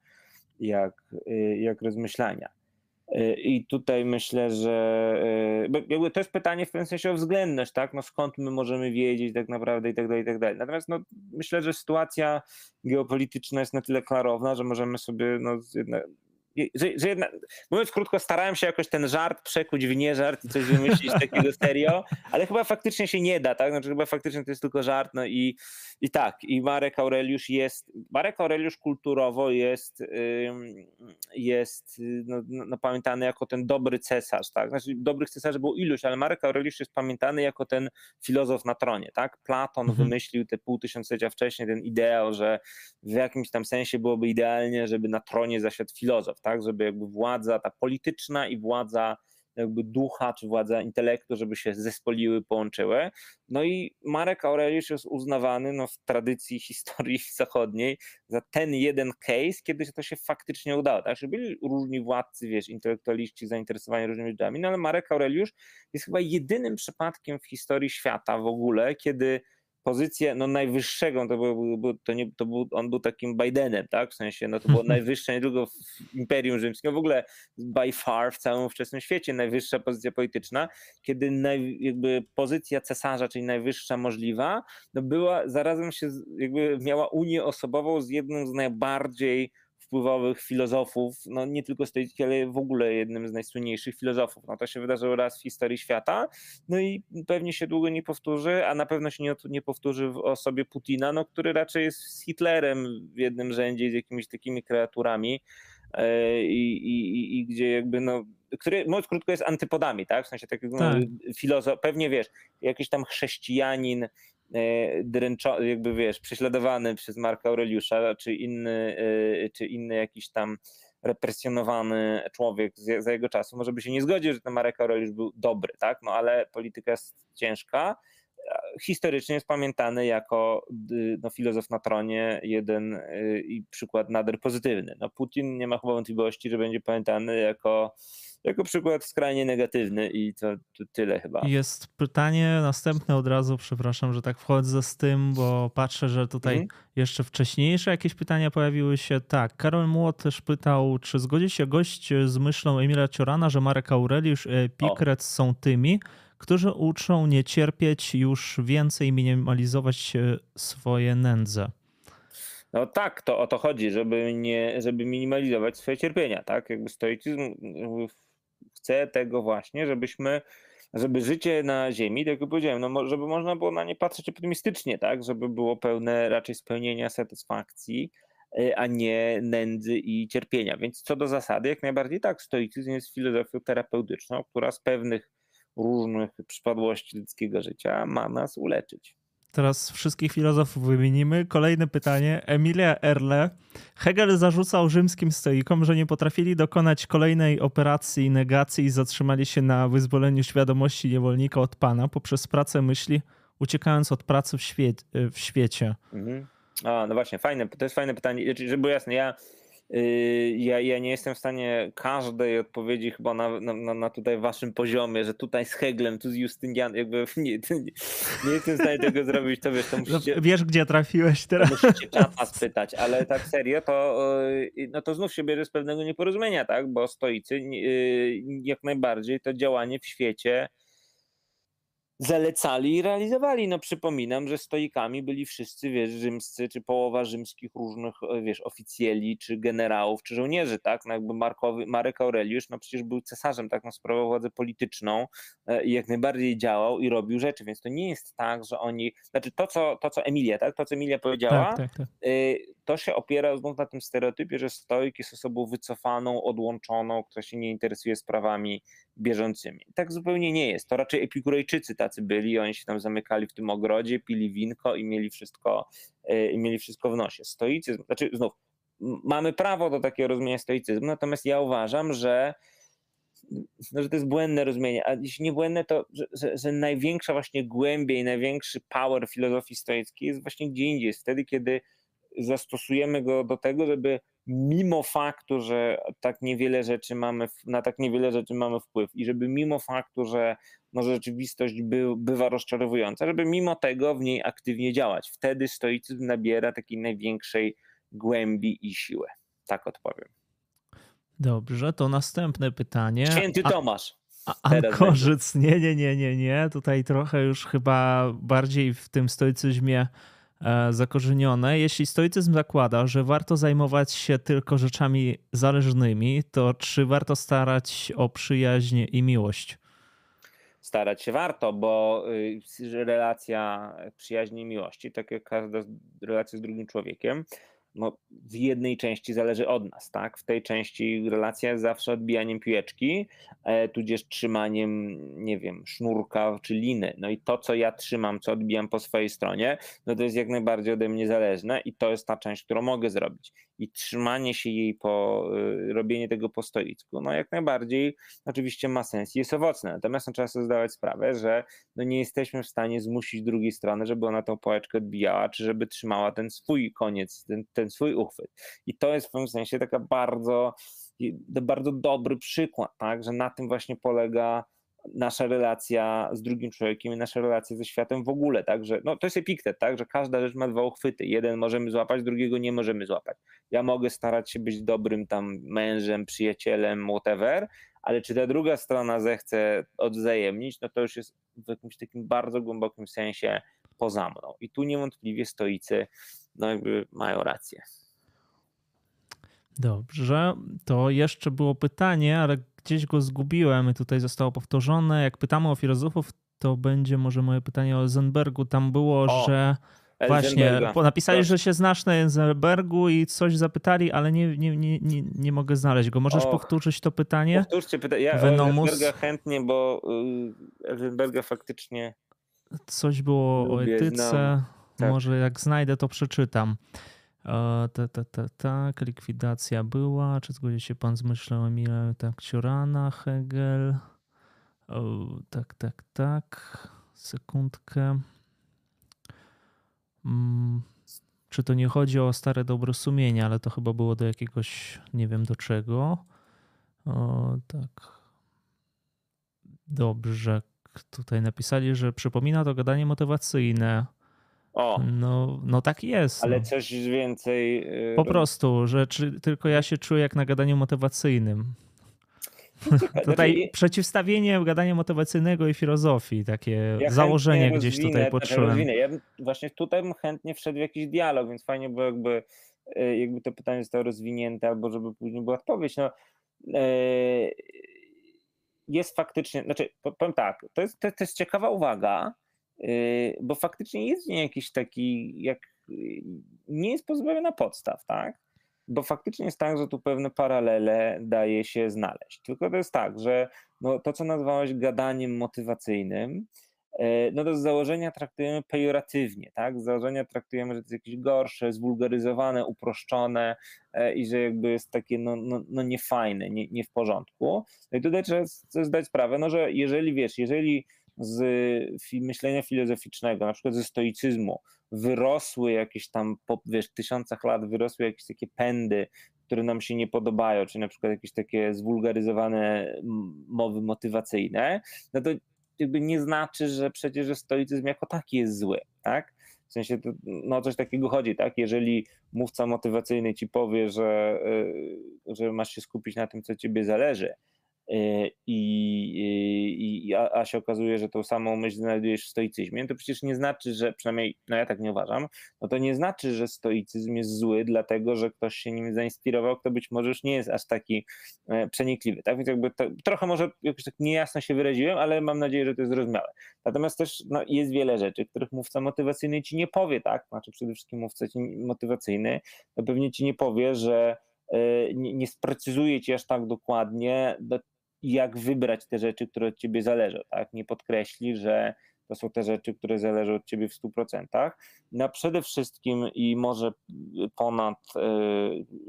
jak, y, jak rozmyślania. Y, I tutaj myślę, że jakby to jest pytanie w pewnym sensie o względność, tak? No skąd my możemy wiedzieć tak naprawdę i tak dalej, i tak dalej. Natomiast no, myślę, że sytuacja geopolityczna jest na tyle klarowna, że możemy sobie no, że, że jedna, mówiąc krótko, starałem się jakoś ten żart przekuć w nie żart i coś wymyślić takiego serio, ale chyba faktycznie się nie da, tak? Znaczy chyba faktycznie to jest tylko żart, no i, i tak, i Marek Aureliusz jest, Marek Aureliusz kulturowo jest, jest no, no, no, pamiętany jako ten dobry cesarz, tak? Znaczy dobrych cesarzy było iluś, ale Marek Aureliusz jest pamiętany jako ten filozof na tronie, tak? Platon Mhm. wymyślił te pół tysiąclecia wcześniej ten ideał, że w jakimś tam sensie byłoby idealnie, żeby na tronie zasiadł filozof, tak? Żeby jakby władza ta polityczna i władza jakby ducha czy władza intelektu, żeby się zespoliły, połączyły. No i Marek Aureliusz jest uznawany no, w tradycji historii zachodniej za ten jeden case, kiedy to się faktycznie udało. Tak? Że byli różni władcy, wiesz, intelektualiści zainteresowani różnymi rzeczami, no ale Marek Aureliusz jest chyba jedynym przypadkiem w historii świata w ogóle, kiedy pozycję no, najwyższego, to, był, to, nie, to był, on był takim Bidenem, tak? W sensie, no to było najwyższe nie tylko w Imperium Rzymskim, w ogóle by far w całym ówczesnym świecie najwyższa pozycja polityczna, kiedy naj, jakby pozycja cesarza, czyli najwyższa możliwa, no była, zarazem się jakby miała unię osobową z jednym z najbardziej wpływowych filozofów, no nie tylko stoickich, ale w ogóle jednym z najsłynniejszych filozofów. No to się wydarzyło raz w historii świata, no i pewnie się długo nie powtórzy, a na pewno się nie, nie powtórzy w osobie Putina, no który raczej jest z Hitlerem w jednym rzędzie, z jakimiś takimi kreaturami e, i, i, i gdzie jakby no który mówiąc krótko jest antypodami, tak? W sensie takiego no, tak. filozof, pewnie wiesz, jakiś tam chrześcijanin, E, dręczo, jakby wiesz, prześladowany przez Marka Aureliusza, czy inny, e, czy inny jakiś tam represjonowany człowiek za jego czasu, może by się nie zgodził, że ten Marek Aureliusz był dobry, tak? No ale polityka jest ciężka. Historycznie jest pamiętany jako no, filozof na tronie, jeden e, i przykład nader pozytywny. No, Putin nie ma chyba wątpliwości, że będzie pamiętany jako jako przykład skrajnie negatywny i to, to, tyle chyba. Jest pytanie następne od razu, przepraszam, że tak wchodzę z tym, bo patrzę, że tutaj mhm. jeszcze wcześniejsze jakieś pytania pojawiły się. Tak, Karol Młot też pytał, czy zgodzi się gość z myślą Emila Ciorana, że Marek Aureliusz i Pikret są tymi, którzy uczą nie cierpieć już więcej, minimalizować swoje nędze. No tak, to o to chodzi, żeby, nie, żeby minimalizować swoje cierpienia, tak? Jakby stoicyzm chcę tego właśnie, żebyśmy, żeby życie na Ziemi, tak jak powiedziałem, no, żeby można było na nie patrzeć optymistycznie, tak? Żeby było pełne raczej spełnienia satysfakcji, y, a nie nędzy i cierpienia. Więc co do zasady, jak najbardziej tak, stoicyzm jest filozofią terapeutyczną, która z pewnych różnych przypadłości ludzkiego życia ma nas uleczyć. Teraz wszystkich filozofów wymienimy. Kolejne pytanie. Emilia Erle. Hegel zarzucał rzymskim stoikom, że nie potrafili dokonać kolejnej operacji negacji i zatrzymali się na wyzwoleniu świadomości niewolnika od pana poprzez pracę myśli, uciekając od pracy w, świe w świecie. Mhm. A, no właśnie, fajne, to jest fajne pytanie. Znaczy, żeby było jasne, ja ja, ja nie jestem w stanie każdej odpowiedzi chyba na, na, na tutaj waszym poziomie, że tutaj z Heglem, tu z Justynianem, jakby nie, nie, nie, jestem w stanie tego zrobić, to wiesz, to no, musicie... No, wiesz, gdzie trafiłeś teraz. Musicie czata spytać, ale tak serio, to, yy, no to znów się bierze z pewnego nieporozumienia, tak, bo stoicy yy, jak najbardziej to działanie w świecie zalecali i realizowali. No przypominam, że stoikami byli wszyscy, wiesz, rzymscy, czy połowa rzymskich różnych, e, wiesz, oficjeli, czy generałów, czy żołnierzy, tak? No jakby Markowy, Marek Aureliusz, no przecież był cesarzem, tak? No sprawował władzę polityczną e, i jak najbardziej działał i robił rzeczy, więc to nie jest tak, że oni, znaczy to, co, to, co Emilia, tak? To, co Emilia powiedziała, tak, tak, tak. Y, to się opiera znów na tym stereotypie, że stoik jest osobą wycofaną, odłączoną, która się nie interesuje sprawami bieżącymi. Tak zupełnie nie jest. To raczej epikurejczycy tacy byli, oni się tam zamykali w tym ogrodzie, pili winko i mieli wszystko, e, mieli wszystko w nosie. Stoicyzm, znaczy znów, mamy prawo do takiego rozumienia stoicyzmu, natomiast ja uważam, że no, że to jest błędne rozumienie, a jeśli nie błędne, to że, że, że, największa właśnie głębia i największy power filozofii stoickiej jest właśnie gdzie indziej, jest wtedy, kiedy zastosujemy go do tego, żeby mimo faktu, że tak niewiele rzeczy mamy, na tak niewiele rzeczy mamy wpływ i żeby mimo faktu, że może rzeczywistość by, bywa rozczarowująca, żeby mimo tego w niej aktywnie działać. Wtedy stoicyzm nabiera takiej największej głębi i siłę. Tak odpowiem. Dobrze, to następne pytanie. Święty Tomasz. A, Ankorzyc, nie, nie, nie, nie, nie. Tutaj trochę już chyba bardziej w tym stoicyzmie zakorzenione. Jeśli stoicyzm zakłada, że warto zajmować się tylko rzeczami zależnymi, to czy warto starać o przyjaźń i miłość? Starać się warto, bo y, relacja przyjaźni i miłości, tak jak każda relacja z drugim człowiekiem, no, w jednej części zależy od nas, tak? W tej części relacja jest zawsze odbijaniem piłeczki, e, tudzież trzymaniem, nie wiem, sznurka czy liny. No i to, co ja trzymam, co odbijam po swojej stronie, no to jest jak najbardziej ode mnie zależne i to jest ta część, którą mogę zrobić. I trzymanie się jej po, y, robienie tego po stoicku, no jak najbardziej oczywiście ma sens i jest owocne. Natomiast no, trzeba sobie zdawać sprawę, że no, nie jesteśmy w stanie zmusić drugiej strony, żeby ona tą pałeczkę odbijała, czy żeby trzymała ten swój koniec, ten, ten swój uchwyt. I to jest w pewnym sensie taka bardzo, bardzo dobry przykład, tak, że na tym właśnie polega nasza relacja z drugim człowiekiem i nasza relacja ze światem w ogóle, tak, że no to jest epiktet, tak, że każda rzecz ma dwa uchwyty, jeden możemy złapać, drugiego nie możemy złapać. Ja mogę starać się być dobrym tam mężem, przyjacielem, whatever, ale czy ta druga strona zechce odwzajemnić, no to już jest w jakimś takim bardzo głębokim sensie poza mną. I tu niewątpliwie stoicy no jakby mają rację. Dobrze, to jeszcze było pytanie, ale gdzieś go zgubiłem i tutaj zostało powtórzone. Jak pytamy o filozofów, to będzie może moje pytanie o Zenbergu. Tam było, o, że właśnie napisali, że się znasz na Zenbergu i coś zapytali, ale nie, nie, nie, nie, nie mogę znaleźć go. Możesz powtórzyć to pytanie? Powtórzcie pytanie. Ja Zenberga chętnie, bo Zenberga faktycznie Coś było o etyce. Tak. Może jak znajdę, to przeczytam. Tak, tak, tak, tak, likwidacja była. Czy zgodzi się pan z myślą Emila tak, Ciurana, Hegel? O, tak, tak, tak. Sekundkę. Hmm. Czy to nie chodzi o stare dobro sumienia, ale to chyba było do jakiegoś, nie wiem do czego. O, tak. Dobrze. Tutaj napisali, że przypomina to gadanie motywacyjne. O. No, no tak jest. Ale no. coś więcej. Y, po prostu, że czy, tylko ja się czuję jak na gadaniu motywacyjnym. tutaj znaczy, przeciwstawienie gadania motywacyjnego i filozofii, takie ja założenie gdzieś tutaj znaczy poczułem. Ja właśnie tutaj bym chętnie wszedł w jakiś dialog, więc fajnie było jakby, y, jakby to pytanie zostało rozwinięte, albo żeby później była odpowiedź. No, y, jest faktycznie, znaczy powiem tak, to jest, to, to jest ciekawa uwaga, bo faktycznie jest jakiś taki, jak nie jest pozbawiona podstaw, tak? Bo faktycznie jest tak, że tu pewne paralele daje się znaleźć. Tylko to jest tak, że no, to, co nazwałeś gadaniem motywacyjnym, yy, no to z założenia traktujemy pejoratywnie, tak? Z założenia traktujemy, że to jest jakieś gorsze, zwulgaryzowane, uproszczone yy, i że jakby jest takie no, no, no niefajne, nie, nie w porządku. No i tutaj trzeba zdać sprawę, no że jeżeli wiesz, jeżeli z myślenia filozoficznego, na przykład ze stoicyzmu, wyrosły jakieś tam po wiesz, tysiącach lat, wyrosły jakieś takie pędy, które nam się nie podobają, czy na przykład jakieś takie zwulgaryzowane mowy motywacyjne, no to jakby nie znaczy, że przecież że stoicyzm jako taki jest zły, tak? W sensie, to, no coś takiego chodzi, tak? Jeżeli mówca motywacyjny ci powie, że, y, że masz się skupić na tym, co ciebie zależy, i, i, a, a, się okazuje, że tą samą myśl znajdujesz w stoicyzmie, to przecież nie znaczy, że przynajmniej, no ja tak nie uważam, no to nie znaczy, że stoicyzm jest zły, dlatego że ktoś się nim zainspirował, kto być może już nie jest aż taki e, przenikliwy. Tak więc jakby to, trochę może jakoś tak niejasno się wyraziłem, ale mam nadzieję, że to jest zrozumiałe. Natomiast też no, jest wiele rzeczy, których mówca motywacyjny ci nie powie, tak? Znaczy przede wszystkim mówca motywacyjny no pewnie ci nie powie, że e, nie, nie sprecyzuje ci aż tak dokładnie, jak wybrać te rzeczy, które od ciebie zależą, tak? Nie podkreśli, że to są te rzeczy, które zależą od ciebie w 100%. No przede wszystkim i może ponad, e,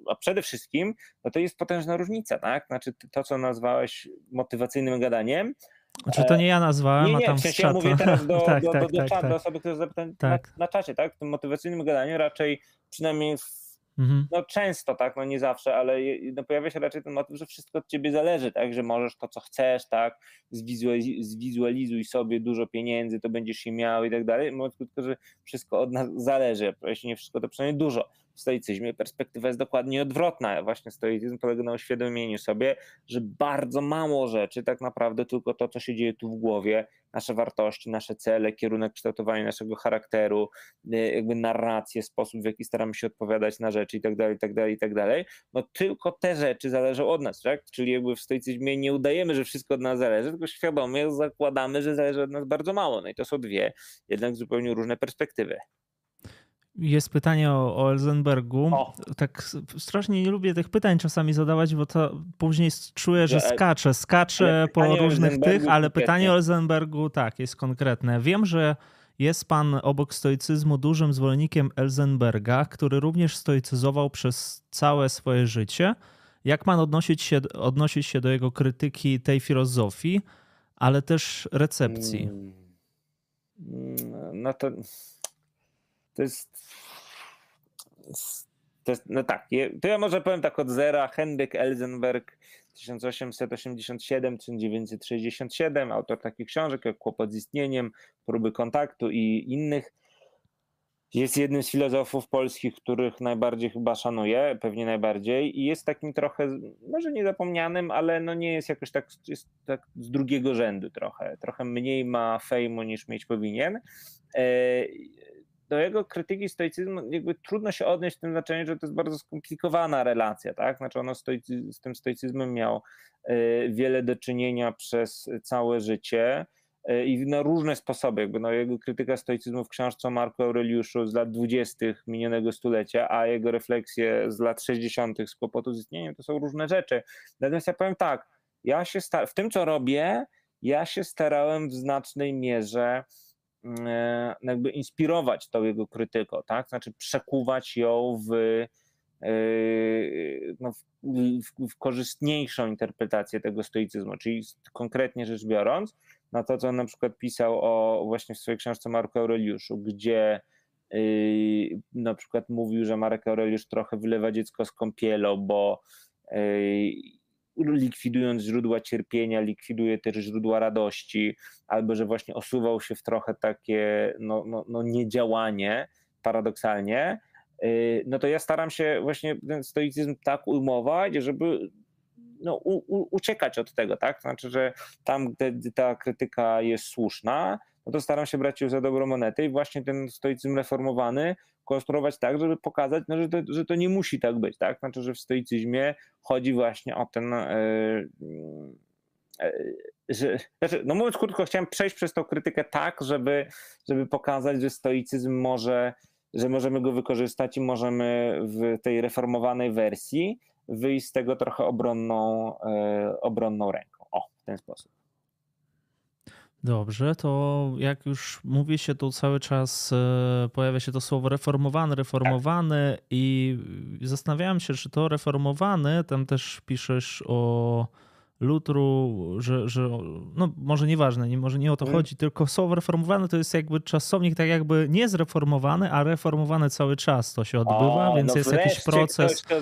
a przede wszystkim, no to jest potężna różnica, tak? Znaczy to, co nazwałeś motywacyjnym gadaniem, znaczy to nie ja nazwałem, nie, nie, a tam w sensie ja mówię teraz do, tak, do, do, tak, do, tak, do osoby, które zapytają tak. na, na czacie, tak? W tym motywacyjnym gadaniu raczej przynajmniej w Mhm. No często, tak, no nie zawsze, ale no pojawia się raczej ten motyw, że wszystko od ciebie zależy, tak, że możesz to, co chcesz, tak, zwizualizuj, sobie dużo pieniędzy, to będziesz się miał i tak dalej. Mówiąc krótko, że wszystko od nas zależy, jeśli nie wszystko, to przynajmniej dużo. W stoicyzmie perspektywa jest dokładnie odwrotna. Właśnie stoicyzm polega na uświadomieniu sobie, że bardzo mało rzeczy, tak naprawdę tylko to, co się dzieje tu w głowie, nasze wartości, nasze cele, kierunek kształtowania naszego charakteru, y, jakby narrację, sposób, w jaki staramy się odpowiadać na rzeczy i tak dalej, i tak dalej, i tak dalej, no tylko te rzeczy zależą od nas, tak? Czyli jakby w stoicyzmie nie udajemy, że wszystko od nas zależy, tylko świadomie zakładamy, że zależy od nas bardzo mało. No i to są dwie jednak zupełnie różne perspektywy. Jest pytanie o, o Elzenbergu. O. Tak strasznie nie lubię tych pytań czasami zadawać, bo to później czuję, że skaczę. Skaczę po różnych tych, ale pytanie o Elzenbergu tak, jest konkretne. Wiem, że jest pan obok stoicyzmu dużym zwolennikiem Elzenberga, który również stoicyzował przez całe swoje życie. Jak pan odnosić się, odnosić się do jego krytyki tej filozofii, ale też recepcji? Hmm. No to to jest To jest, no tak, to ja może powiem tak od zera. Henryk Elzenberg 1887-1967, autor takich książek jak Kłopot z istnieniem, Próby kontaktu i innych. Jest jednym z filozofów polskich, których najbardziej chyba szanuję, pewnie najbardziej, i jest takim trochę, może niezapomnianym, ale no nie jest jakoś tak, jest tak z drugiego rzędu trochę. Trochę mniej ma fejmu niż mieć powinien. Do jego krytyki stoicyzmu jakby trudno się odnieść w tym znaczeniu, że to jest bardzo skomplikowana relacja, tak? Znaczy ono stoicy, z tym stoicyzmem miał e, wiele do czynienia przez całe życie e, i na różne sposoby. Jakby no, jego krytyka stoicyzmu w książce o Marku Aureliuszu z lat 20. minionego stulecia, a jego refleksje z lat 60. z kłopotu z istnieniem, to są różne rzeczy. Natomiast ja powiem tak, ja się w tym co robię, ja się starałem w znacznej mierze jakby inspirować tą jego krytyką, tak? Znaczy przekuwać ją w, e, no, w, w, korzystniejszą interpretację tego stoicyzmu, czyli konkretnie rzecz biorąc, na to, co on na przykład pisał o właśnie w swojej książce Marku Aureliuszu, gdzie yy, na przykład mówił, że Marek Aureliusz trochę wylewa dziecko z kąpielą, bo likwidując źródła cierpienia, likwiduje też źródła radości, albo że właśnie osuwał się w trochę takie no, no, no niedziałanie, paradoksalnie, y, no to ja staram się właśnie ten stoicyzm tak ujmować, żeby no, u, u, uciekać od tego, tak? Znaczy, że tam, gdzie ta krytyka jest słuszna, no to staram się brać ją za dobrą monetę i właśnie ten stoicyzm reformowany konstruować tak, żeby pokazać, no, że, to, że to nie musi tak być, tak? Znaczy, że w stoicyzmie chodzi właśnie o ten. Yy, że, znaczy, no mówiąc krótko, chciałem przejść przez tą krytykę tak, żeby, żeby pokazać, że stoicyzm może, że możemy go wykorzystać i możemy w tej reformowanej wersji wyjść z tego trochę obronną, obronną ręką. O, w ten sposób. Dobrze, to jak już mówi się tu cały czas, e, pojawia się to słowo reformowany, reformowany i zastanawiałem się, czy to reformowany, tam też piszesz o Lutru, że, że no może nieważne, nie, może nie o to mm. chodzi, tylko słowo reformowane to jest jakby czasownik tak jakby nie zreformowany, a reformowany cały czas to się odbywa, o, więc no jest jakiś proces to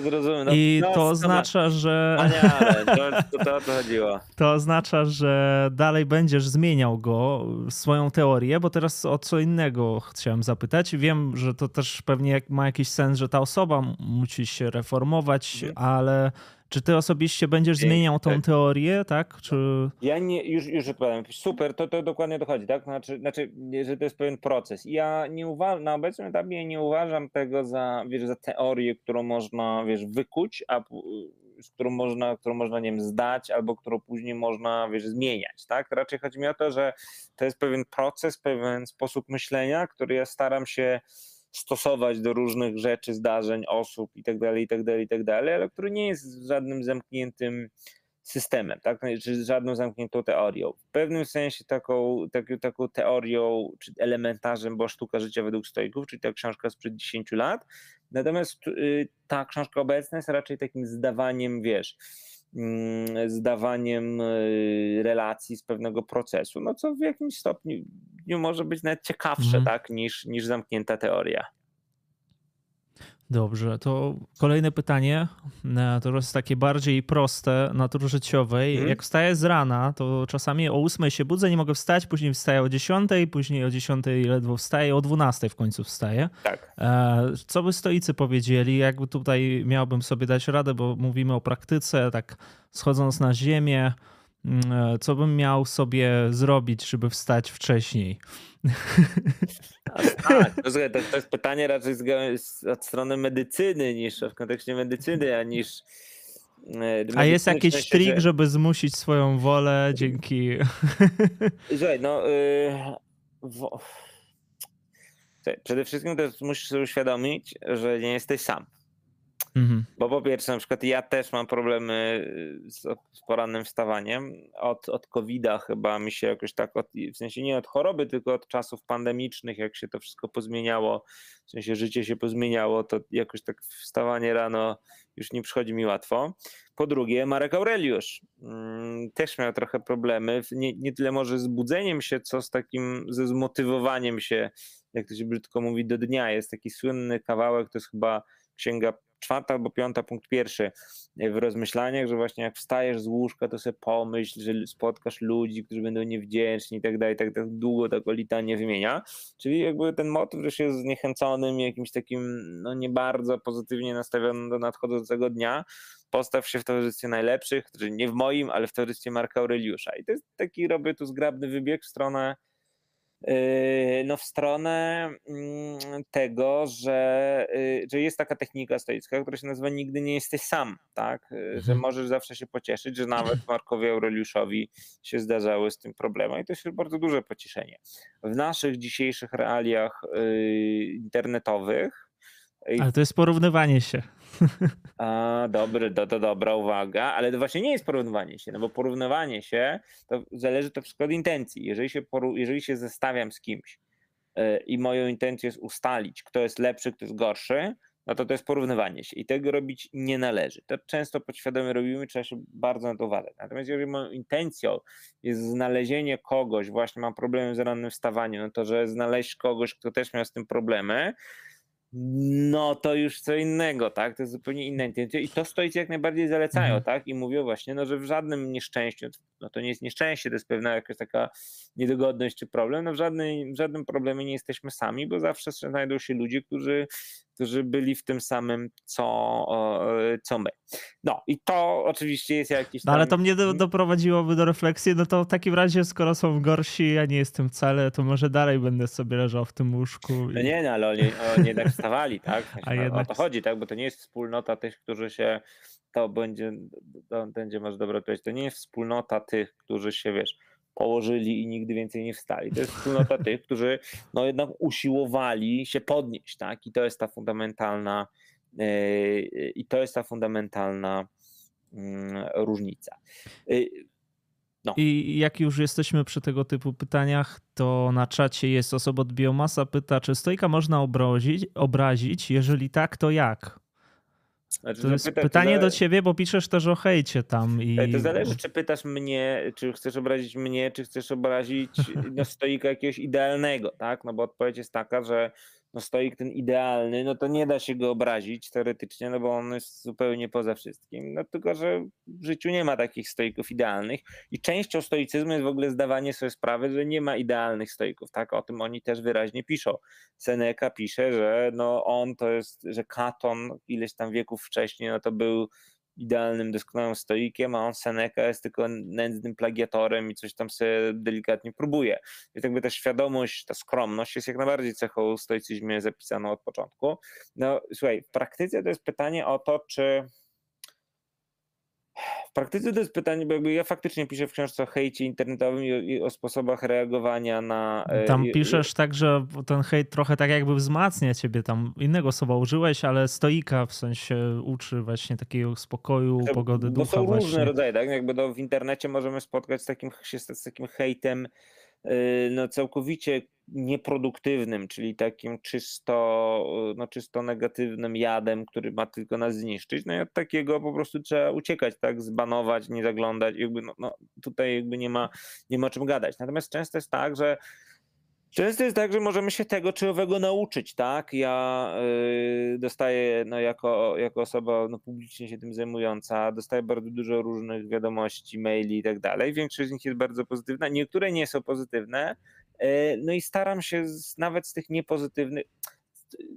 no, i no, to oznacza, że to, to, to, to chodziło. To oznacza, że dalej będziesz zmieniał go, swoją teorię, bo teraz o co innego chciałem zapytać. Wiem, że to też pewnie ma jakiś sens, że ta osoba musi się reformować, mm. ale czy ty osobiście będziesz zmieniał tą tak. teorię, tak? Czy... Ja nie, już, już odpowiadam. Super, to, to dokładnie dochodzi, tak? Znaczy, znaczy, że to jest pewien proces. Ja nie uważam, na obecnym etapie nie uważam tego za, wiesz, za teorię, którą można, wiesz, wykuć, a z którą można, którą można, nie wiem, zdać, albo którą później można, wiesz, zmieniać, tak? Raczej chodzi mi o to, że to jest pewien proces, pewien sposób myślenia, który ja staram się stosować do różnych rzeczy, zdarzeń, osób itd., itd., itd., ale który nie jest żadnym zamkniętym systemem, tak? czy żadną zamkniętą teorią. W pewnym sensie taką, tak, taką teorią, czy elementarzem była sztuka życia według stoików, czyli ta książka sprzed 10 lat. Natomiast y, ta książka obecna jest raczej takim zdawaniem, wiesz, zdawaniem y, relacji z pewnego procesu, no co w jakimś stopniu może być nawet ciekawsze, mhm. tak, niż, niż zamknięta teoria. Dobrze, to kolejne pytanie, e, to jest takie bardziej proste, natury życiowej. Hmm. Jak wstaję z rana, to czasami o 8 się budzę, nie mogę wstać, później wstaję o 10, później o 10 ledwo wstaję, o 12 w końcu wstaję. Tak. E, co by stoicy powiedzieli, jakby tutaj miałbym sobie dać radę, bo mówimy o praktyce, tak schodząc na ziemię, co bym miał sobie zrobić, żeby wstać wcześniej? Tak, to, to jest pytanie raczej z, od strony medycyny niż w kontekście medycyny, a niż. E, a jest jakiś trik, że... żeby zmusić swoją wolę dzięki. Słuchaj, no. Yy, wo... Przede wszystkim to musisz sobie uświadomić, że nie jesteś sam. Mhm. Bo po pierwsze, na przykład ja też mam problemy z, z porannym wstawaniem. Od, od COVID-a chyba mi się jakoś tak, od, w sensie nie od choroby, tylko od czasów pandemicznych, jak się to wszystko pozmieniało, w sensie życie się pozmieniało, to jakoś tak wstawanie rano już nie przychodzi mi łatwo. Po drugie, Marek Aureliusz mm, też miał trochę problemy, nie, nie tyle może z budzeniem się, co z takim, ze zmotywowaniem się, jak to się brzydko mówi, do dnia. Jest taki słynny kawałek, to jest chyba księga czwarta albo piąta, punkt pierwszy w rozmyślaniach, że właśnie jak wstajesz z łóżka, to sobie pomyśl, że spotkasz ludzi, którzy będą niewdzięczni i tak dalej, tak, tak długo tak litanie wymienia. Czyli jakby ten motyw, się jest zniechęconym, jakimś takim no nie bardzo pozytywnie nastawionym do nadchodzącego dnia, postaw się w towarzystwie najlepszych, którzy nie w moim, ale w towarzystwie Marka Aureliusza. I to jest taki, robię tu zgrabny wybieg w stronę no w stronę mm, tego, że, yy, że jest taka technika stoicka, która się nazywa nigdy nie jesteś sam, tak? Yy, że mhm. możesz zawsze się pocieszyć, że nawet Markowi Aureliuszowi się zdarzały z tym problemy i to jest bardzo duże pocieszenie. W naszych dzisiejszych realiach internetowych ale to jest porównywanie się. A, dobry, to, to dobra uwaga, ale to właśnie nie jest porównywanie się, no bo porównywanie się to zależy to wszystko od intencji. Jeżeli się, poru, jeżeli się zestawiam z kimś yy, i moją intencją jest ustalić, kto jest lepszy, kto jest gorszy, no to to jest porównywanie się i tego robić nie należy. To często podświadomie robimy, trzeba się bardzo na to uważać. Natomiast jeżeli moją intencją jest znalezienie kogoś, właśnie mam problemy z rannym wstawaniem, no to że znaleźć kogoś, kto też miał z tym problemy, no to już co innego, tak? To jest zupełnie inna intencja i to stoicy jak najbardziej zalecają, mhm. tak? I mówią właśnie, no, że w żadnym nieszczęściu, no to nie jest nieszczęście, to jest pewna jakaś taka niedogodność czy problem, no w, żadnej, w żadnym problemie nie jesteśmy sami, bo zawsze znajdą się ludzie, którzy którzy byli w tym samym, co, co my. No i to oczywiście jest jakiś. Tam... No, ale to mnie do, mhm. doprowadziłoby do refleksji, no to w takim razie, skoro są gorsi, ja nie jestem wcale, to może dalej będę sobie leżał w tym łóżku. I... No nie, no ale oni, oni jednak wstawali, tak? A jednak... O to chodzi, tak? Bo to nie jest wspólnota tych, którzy się. To będzie, to będzie masz dobrą odpowiedź. To nie jest wspólnota tych, którzy się wiesz położyli i nigdy więcej nie wstali. To jest wspólnota tych, którzy no jednak usiłowali się podnieść, tak? I to jest ta fundamentalna yy, i to jest ta fundamentalna yy, różnica. Yy, no. I jak już jesteśmy przy tego typu pytaniach, to na czacie jest osoba od Biomasa pyta, czy stojka można obrazić, obrazić? Jeżeli tak, to jak? Znaczy, to jest pyta, pytanie do ciebie, bo piszesz też o hejcie tam. I... To zależy, czy pytasz mnie, czy chcesz obrazić mnie, czy chcesz obrazić no, stoika jakiegoś idealnego, tak? No bo odpowiedź jest taka, że no stoik ten idealny, no to nie da się go obrazić teoretycznie, no bo on jest zupełnie poza wszystkim. No tylko, że w życiu nie ma takich stoików idealnych i częścią stoicyzmu jest w ogóle zdawanie sobie sprawy, że nie ma idealnych stoików, tak? O tym oni też wyraźnie piszą. Seneca pisze, że no on to jest, że Katon ileś tam wieków wcześniej, no to był idealnym, doskonałym stoikiem, a on Seneca jest tylko nędznym plagiatorem i coś tam sobie delikatnie próbuje. Więc jakby ta świadomość, ta skromność jest jak najbardziej cechą stoicyzmie zapisaną od początku. No słuchaj, w praktyce to jest pytanie o to, czy w praktyce to jest pytanie, bo jakby ja faktycznie piszę w książce o hejcie internetowym i, o sposobach reagowania na... E, tam piszesz tak, że ten hejt trochę tak jakby wzmacnia ciebie, tam innego słowa użyłeś, ale stoika w sensie uczy właśnie takiego spokoju, to, pogody ducha. Bo są właśnie. różne rodzaje, tak? Jakby w internecie możemy spotkać z takim, się z takim hejtem no, całkowicie nieproduktywnym, czyli takim czysto, no, czysto negatywnym jadem, który ma tylko nas zniszczyć. No i od takiego po prostu trzeba uciekać, tak, zbanować, nie zaglądać. Jakby, no, no, tutaj jakby nie ma, nie ma o czym gadać. Natomiast często jest tak, że Często jest tak, że możemy się tego czy owego nauczyć, tak? Ja y, dostaję, no jako, jako osoba no, publicznie się tym zajmująca, dostaję bardzo dużo różnych wiadomości, maili i tak dalej. Większość z nich jest bardzo pozytywna, niektóre nie są pozytywne. Y, no i staram się z, nawet z tych niepozytywnych,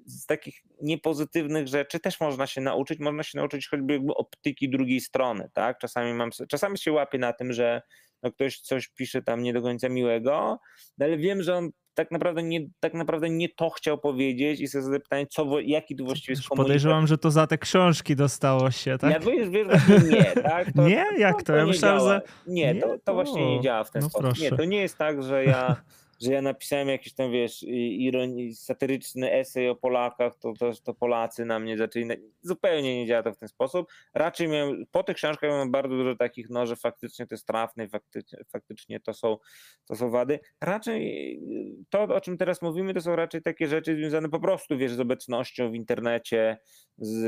z takich niepozytywnych rzeczy też można się nauczyć. Można się nauczyć choćby optyki drugiej strony, tak? Czasami mam, czasami się łapię na tym, że no ktoś coś pisze tam nie do końca miłego, no ale wiem, że on tak naprawdę nie, tak naprawdę nie to chciał powiedzieć i sobie zadaję pytanie, co, jaki tu właściwie jest komunikat. Podejrzewam, że to za te książki dostało się, tak? Ja wiesz, wiesz właśnie nie, tak? To, nie? Jak to? to? Ja myślałem, że... Nie, to, to właśnie nie działa w ten no sposób. Proszę. Nie, to nie jest tak, że ja że ja napisałem jakiś tam, wiesz, ironi, satyryczny esej o Polakach, to, to, to Polacy na mnie zaczęli. Zupełnie nie działa to w ten sposób. Raczej miałem, po tych książkach miałem bardzo dużo takich, no, że faktycznie to jest trafne, faktycznie, faktycznie to, są, to są wady. Raczej to, o czym teraz mówimy, to są raczej takie rzeczy związane po prostu, wiesz, z obecnością w internecie z,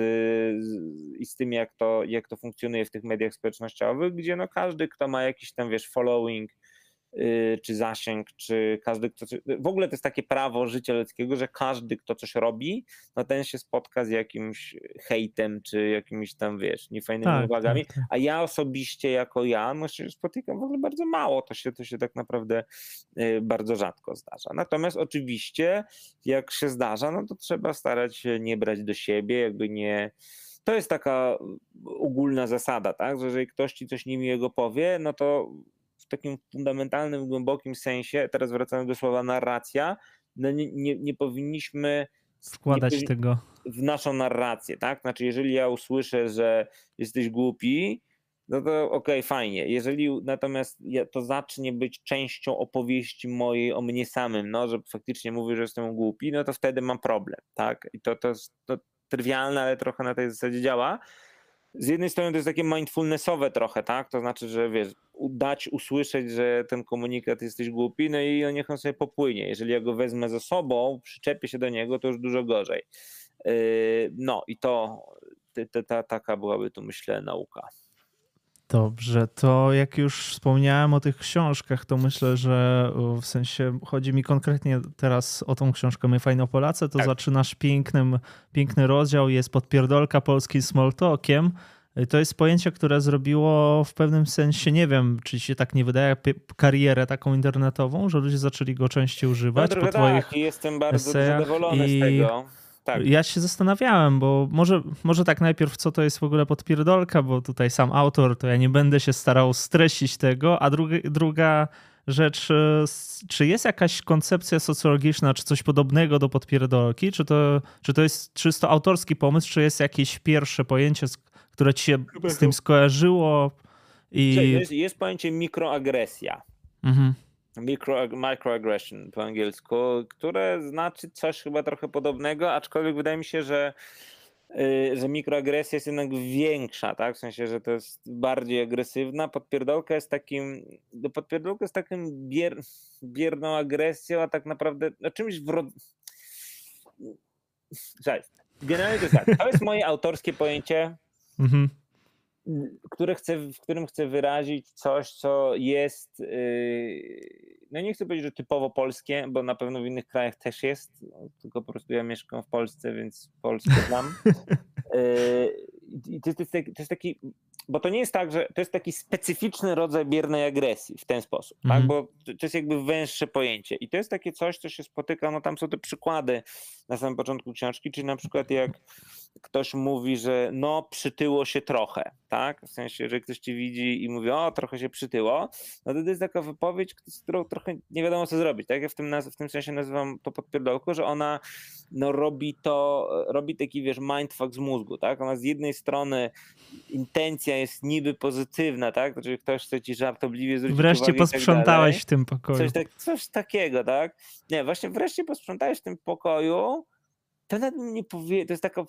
z, i z tym, jak to, jak to funkcjonuje w tych mediach społecznościowych, gdzie no każdy, kto ma jakiś tam, wiesz, following, czy zasięg, czy każdy, kto. W ogóle to jest takie prawo życia ludzkiego, że każdy, kto coś robi, no ten się spotka z jakimś hejtem, czy jakimiś tam, wiesz, niefajnymi tak, uwagami. Tak, tak. A ja osobiście, jako ja, no się spotykam w ogóle bardzo mało. To się, to się tak naprawdę y, bardzo rzadko zdarza. Natomiast oczywiście, jak się zdarza, no to trzeba starać się nie brać do siebie, jakby nie to jest taka ogólna zasada, tak? Że jeżeli ktoś ci coś niemiłego powie, no to w takim fundamentalnym, głębokim sensie, teraz wracamy do słowa narracja, no nie, nie, nie powinniśmy wkładać nie tego w naszą narrację, tak? Znaczy, jeżeli ja usłyszę, że jesteś głupi, no to okej, okay, fajnie. Jeżeli natomiast to zacznie być częścią opowieści mojej o mnie samym, no, że faktycznie mówię, że jestem głupi, no to wtedy mam problem, tak? I to, to jest to trywialne, ale trochę na tej zasadzie działa z jednej strony to jest takie mindfulnessowe trochę, tak? To znaczy, że wiesz, dać usłyszeć, że ten komunikat jesteś głupi, no i niech on sobie popłynie. Jeżeli ja go wezmę ze sobą, przyczepię się do niego, to już dużo gorzej. Yy, no i to ta, taka byłaby tu myślę nauka. Dobrze, to jak już wspomniałem o tych książkach, to myślę, że w sensie chodzi mi konkretnie teraz o tą książkę My Fajno Polacy, to tak. zaczynasz pięknym, piękny rozdział, jest podpierdolka polskim small talkiem. To jest pojęcie, które zrobiło w pewnym sensie, nie wiem, czy się tak nie wydaje, karierę taką internetową, że ludzie zaczęli go częściej używać no, po tak, twoich jestem bardzo zadowolony i... z tego. Tak. Ja się zastanawiałem, bo może, może tak najpierw, co to jest w ogóle podpierdolka, bo tutaj sam autor, to ja nie będę się starał streścić tego, a druga, druga rzecz, e, czy jest jakaś koncepcja socjologiczna, czy coś podobnego do podpierdolki, czy to, czy to jest czysto autorski pomysł, czy jest jakieś pierwsze pojęcie, które ci się z tym skojarzyło? I... Jest, jest pojęcie mikroagresja. Mhm micro, microaggression po angielsku, które znaczy coś chyba trochę podobnego, aczkolwiek wydaje mi się, że y, że mikroagresja jest jednak większa, tak? W sensie, że to jest bardziej agresywna. Podpierdolka jest takim, no podpierdolka jest takim bier, bierną agresją, a tak naprawdę no czymś w rodzaju... Generalnie to jest tak, to jest moje autorskie pojęcie, mhm które chcę, w którym chcę wyrazić coś, co jest, yy, no nie chcę powiedzieć, że typowo polskie, bo na pewno w innych krajach też jest, no, tylko po prostu ja mieszkam w Polsce, więc Polskę znam. Yy, I to jest, taki, to jest taki, bo to nie jest tak, że to jest taki specyficzny rodzaj biernej agresji w ten sposób, tak? Mhm. bo to jest jakby węższe pojęcie i to jest takie coś, co się spotyka, no tam są te przykłady na samym początku książki, czyli na przykład jak ktoś mówi, że no przytyło się trochę, tak? W sensie, że ktoś ci widzi i mówi, o trochę się przytyło, no to, to jest taka wypowiedź, z którą trochę nie wiadomo co zrobić, tak? Ja w tym, w tym sensie nazywam to podpierdolką, że ona no robi to, robi taki wiesz mindfuck z mózgu, tak? Ona z jednej strony intencja jest niby pozytywna, tak? Znaczy ktoś chce ci żartobliwie zwrócić Wreszcie uwagę tak posprzątałeś tak w tym pokoju. Coś, tak, coś takiego, tak? Nie, właśnie wreszcie posprzątałeś w tym pokoju, to nawet nie powie, to jest taka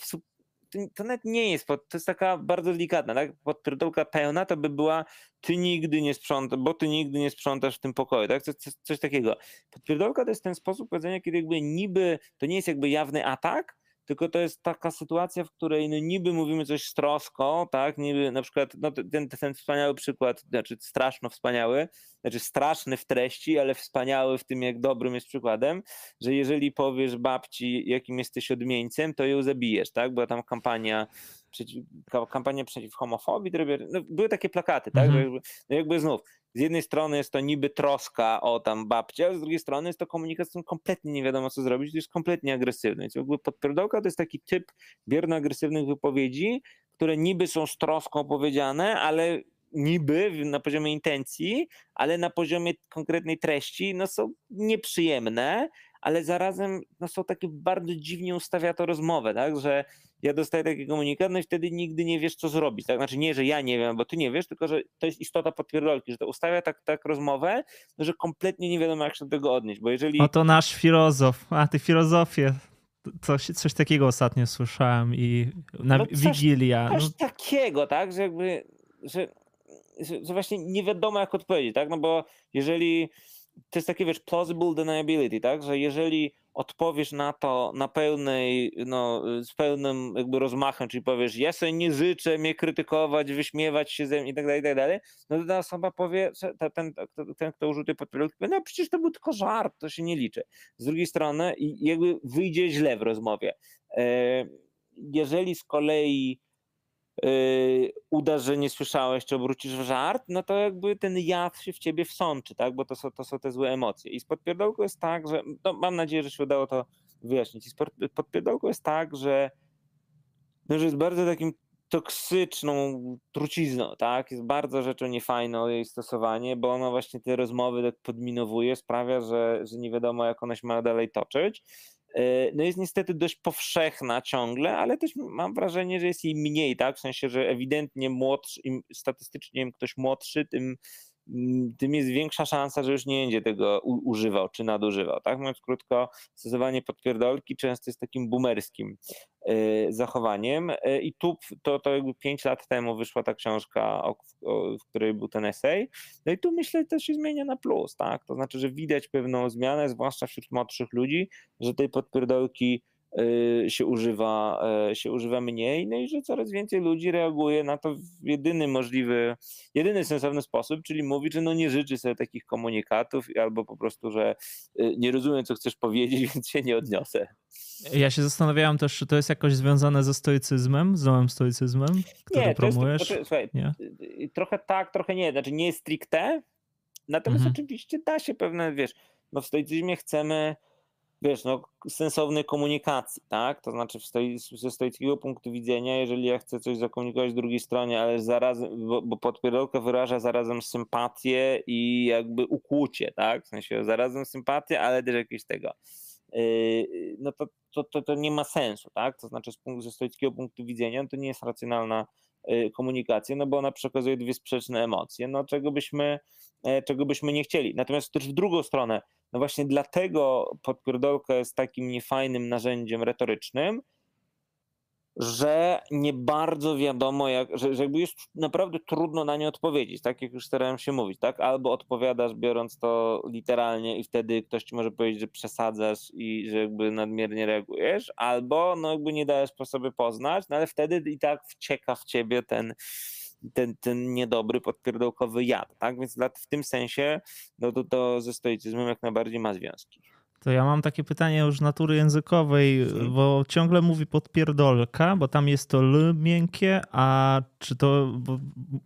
to nawet nie jest, to jest taka bardzo delikatna, tak? Podpierdolka pełna to by była ty nigdy nie sprzątasz, bo ty nigdy nie sprzątasz w tym pokoju, tak? Coś, coś, coś takiego. Podpierdolka to jest ten sposób powiedzenia, kiedy jakby niby, to nie jest jakby jawny atak, tylko to jest taka sytuacja, w której no niby mówimy coś z troską, tak, niby na przykład, no ten, ten wspaniały przykład, znaczy straszno wspaniały, znaczy straszny w treści, ale wspaniały w tym, jak dobrym jest przykładem, że jeżeli powiesz babci, jakim jesteś odmieńcem, to ją zabijesz, tak, była tam kampania przeciw, kampania przeciw homofobii, no, były takie plakaty, tak, mhm. jakby, no jakby znów, z jednej strony jest to niby troska o tam babcie, a z drugiej strony jest to komunikat, z którym kompletnie nie wiadomo co zrobić, to jest kompletnie agresywny. Więc jakby podpierdolka to jest taki typ bierno-agresywnych wypowiedzi, które niby są z troską powiedziane, ale niby na poziomie intencji, ale na poziomie konkretnej treści no są nieprzyjemne, ale zarazem no, są takie bardzo dziwnie ustawia to rozmowę, tak, że ja dostaję taki komunikat, no i wtedy nigdy nie wiesz, co zrobić. Tak? Znaczy nie, że ja nie wiem, bo ty nie wiesz, tylko że to jest istota podpierdolki, że to ustawia tak, tak rozmowę, no, że kompletnie nie wiadomo, jak się do tego odnieść, bo jeżeli... Oto nasz filozof, a ty filozofię. Coś, coś takiego ostatnio słyszałem i na no coś, Wigilia. Coś no. takiego, tak, że jakby, że, że, że właśnie nie wiadomo, jak odpowiedzieć, tak, no bo jeżeli to jest takie, wiesz, plausible deniability, tak, że jeżeli odpowiesz na to na pełnej, no, z pełnym jakby rozmachem, czyli powiesz, ja sobie nie życzę mnie krytykować, wyśmiewać się ze mnie i tak dalej, i tak dalej, no to ta osoba powie, ten, ten, ten kto użył tej podpowiedzi, no przecież to był tylko żart, to się nie liczy. Z drugiej strony jakby wyjdzie źle w rozmowie. E, jeżeli z kolei yy, uda, że nie słyszałeś, czy obrócisz w żart, no to jakby ten jad się w ciebie wsączy, tak? Bo to są, to są te złe emocje. I z podpierdolką jest tak, że no, mam nadzieję, że się udało to wyjaśnić. I z podpierdolką jest tak, że, no, że jest bardzo takim toksyczną trucizną, tak? Jest bardzo rzeczą niefajną jej stosowanie, bo ona właśnie te rozmowy tak podminowuje, sprawia, że, że nie wiadomo, jak ona się ma dalej toczyć. E, no jest niestety dość powszechna ciągle, ale też mam wrażenie, że jest jej mniej, tak? W sensie, że ewidentnie młodszy, im statystycznie im ktoś młodszy, tym tym jest większa szansa, że już nie będzie tego używał czy nadużywał. Tak mówiąc krótko, stosowanie podpierdolki często jest takim boomerskim e, zachowaniem e, i tu to, to jakby 5 lat temu wyszła ta książka, w której był ten esej, no i tu myślę, to się zmienia na plus, tak? To znaczy, że widać pewną zmianę, zwłaszcza wśród młodszych ludzi, że tej podpierdolki się używa, e, się używa mniej, no i że coraz więcej ludzi reaguje na to w jedyny możliwy, jedyny sensowny sposób, czyli mówi, że no nie życzy sobie takich komunikatów albo po prostu, że y, nie rozumiem, co chcesz powiedzieć, więc się nie odniosę. Ja się zastanawiałem też, czy to jest jakoś związane ze stoicyzmem, z nowym stoicyzmem, który nie, promujesz? Jest, to, słuchaj, nie? Y, trochę tak, trochę nie, znaczy nie jest stricte, natomiast mhm. oczywiście da się pewne, wiesz, no w stoicyzmie chcemy wiesz, no, sensownej komunikacji, tak? To znaczy ze stoickiego punktu widzenia, jeżeli ja chcę coś zakomunikować drugiej stronie, ale zarazem, bo, bo podpierdolka wyraża zarazem sympatię i jakby ukłucie, tak? W sensie zarazem sympatię, ale też jakieś tego. Yy, no to, to, to, to nie ma sensu, tak? To znaczy z punktu, ze stoickiego punktu widzenia to nie jest racjonalna yy, komunikacja, no bo ona przekazuje dwie sprzeczne emocje, no czego byśmy, e, czego byśmy nie chcieli. Natomiast też w drugą stronę, no właśnie dlatego podpierdolka jest takim niefajnym narzędziem retorycznym, że nie bardzo wiadomo, jak, że, że jakby jest naprawdę trudno na nie odpowiedzieć, tak jak już starałem się mówić, tak? Albo odpowiadasz biorąc to literalnie i wtedy ktoś ci może powiedzieć, że przesadzasz i że jakby nadmiernie reagujesz, albo no jakby nie dajesz po sobie poznać, no ale wtedy i tak wcieka w ciebie ten, ten, ten niedobry podpierdolkowy jad, tak? Więc w tym sensie no to, to ze stoicyzmem jak najbardziej ma związki. To ja mam takie pytanie już natury językowej, hmm. bo ciągle mówi podpierdolka, bo tam jest to l miękkie, a czy to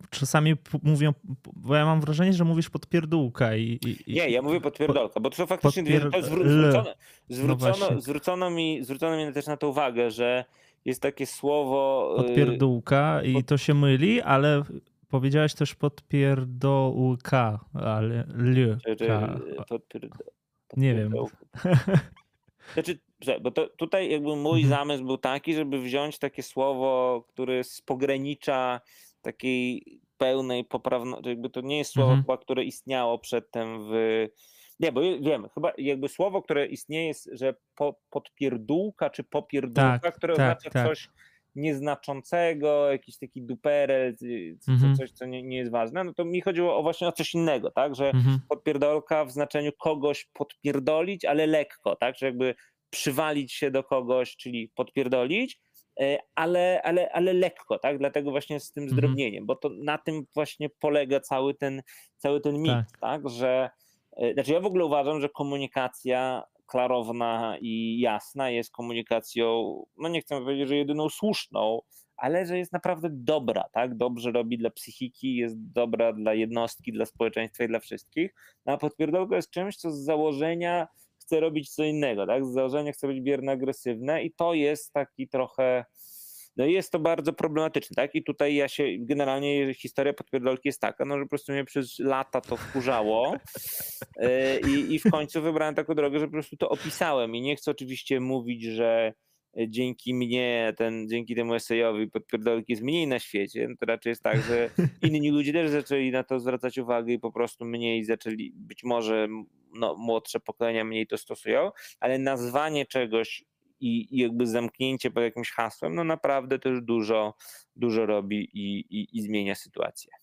czasami mówią, bo ja mam wrażenie, że mówisz podpierdółka i... i Nie, ja mówię podpierdolka, bo to faktycznie podpier... to zwrócono, zwrócono, no zwrócono, mi, zwrócono mi też na to uwagę, że jest takie słowo. Y, podpierdółka i to się myli, ale powiedziałeś też podpierdółka, ale l. Nie wiem. Znaczy, bo to, tutaj jakby mój mhm. zamysł był taki, żeby wziąć takie słowo, które z pogranicza takiej pełnej poprawności, jakby to nie jest słowo, mhm. które istniało przedtem w nie, bo wiem, chyba jakby słowo, które istnieje jest, że po, podpierdółka czy popierdółka, tak, które tak, oznacza tak. coś nieznaczącego, jakiś taki duperel, mhm. coś, co nie, nie, jest ważne, no to mi chodziło o właśnie o coś innego, tak, że mhm. podpierdolka w znaczeniu kogoś podpierdolić, ale lekko, tak, że jakby przywalić się do kogoś, czyli podpierdolić, e, ale, ale, ale lekko, tak? Dlatego właśnie z tym mhm. zdrobnieniem, bo to na tym właśnie polega cały ten, cały ten mit, tak, tak? że znaczy ja w ogóle uważam, że komunikacja klarowna i jasna jest komunikacją, no nie chcę powiedzieć, że jedyną słuszną, ale że jest naprawdę dobra, tak? Dobrze robi dla psychiki, jest dobra dla jednostki, dla społeczeństwa i dla wszystkich. No a podpierdolka jest czymś, co z założenia chce robić co innego, tak? Z założenia chce być bierne, agresywne i to jest taki trochę no i jest to bardzo problematyczne, tak? I tutaj ja się, generalnie historia podpierdolki jest taka, no że po prostu mnie przez lata to wkurzało e, i, i w końcu wybrałem taką drogę, że po prostu to opisałem i nie chcę oczywiście mówić, że dzięki mnie, ten, dzięki temu esejowi podpierdolki jest mniej na świecie, no to raczej jest tak, że inni ludzie też zaczęli na to zwracać uwagę i po prostu mniej zaczęli, być może no, młodsze pokolenia mniej to stosują, ale nazwanie czegoś i, i jakby zamknięcie pod jakimś hasłem, no naprawdę też dużo, dużo robi i, i, i zmienia sytuację.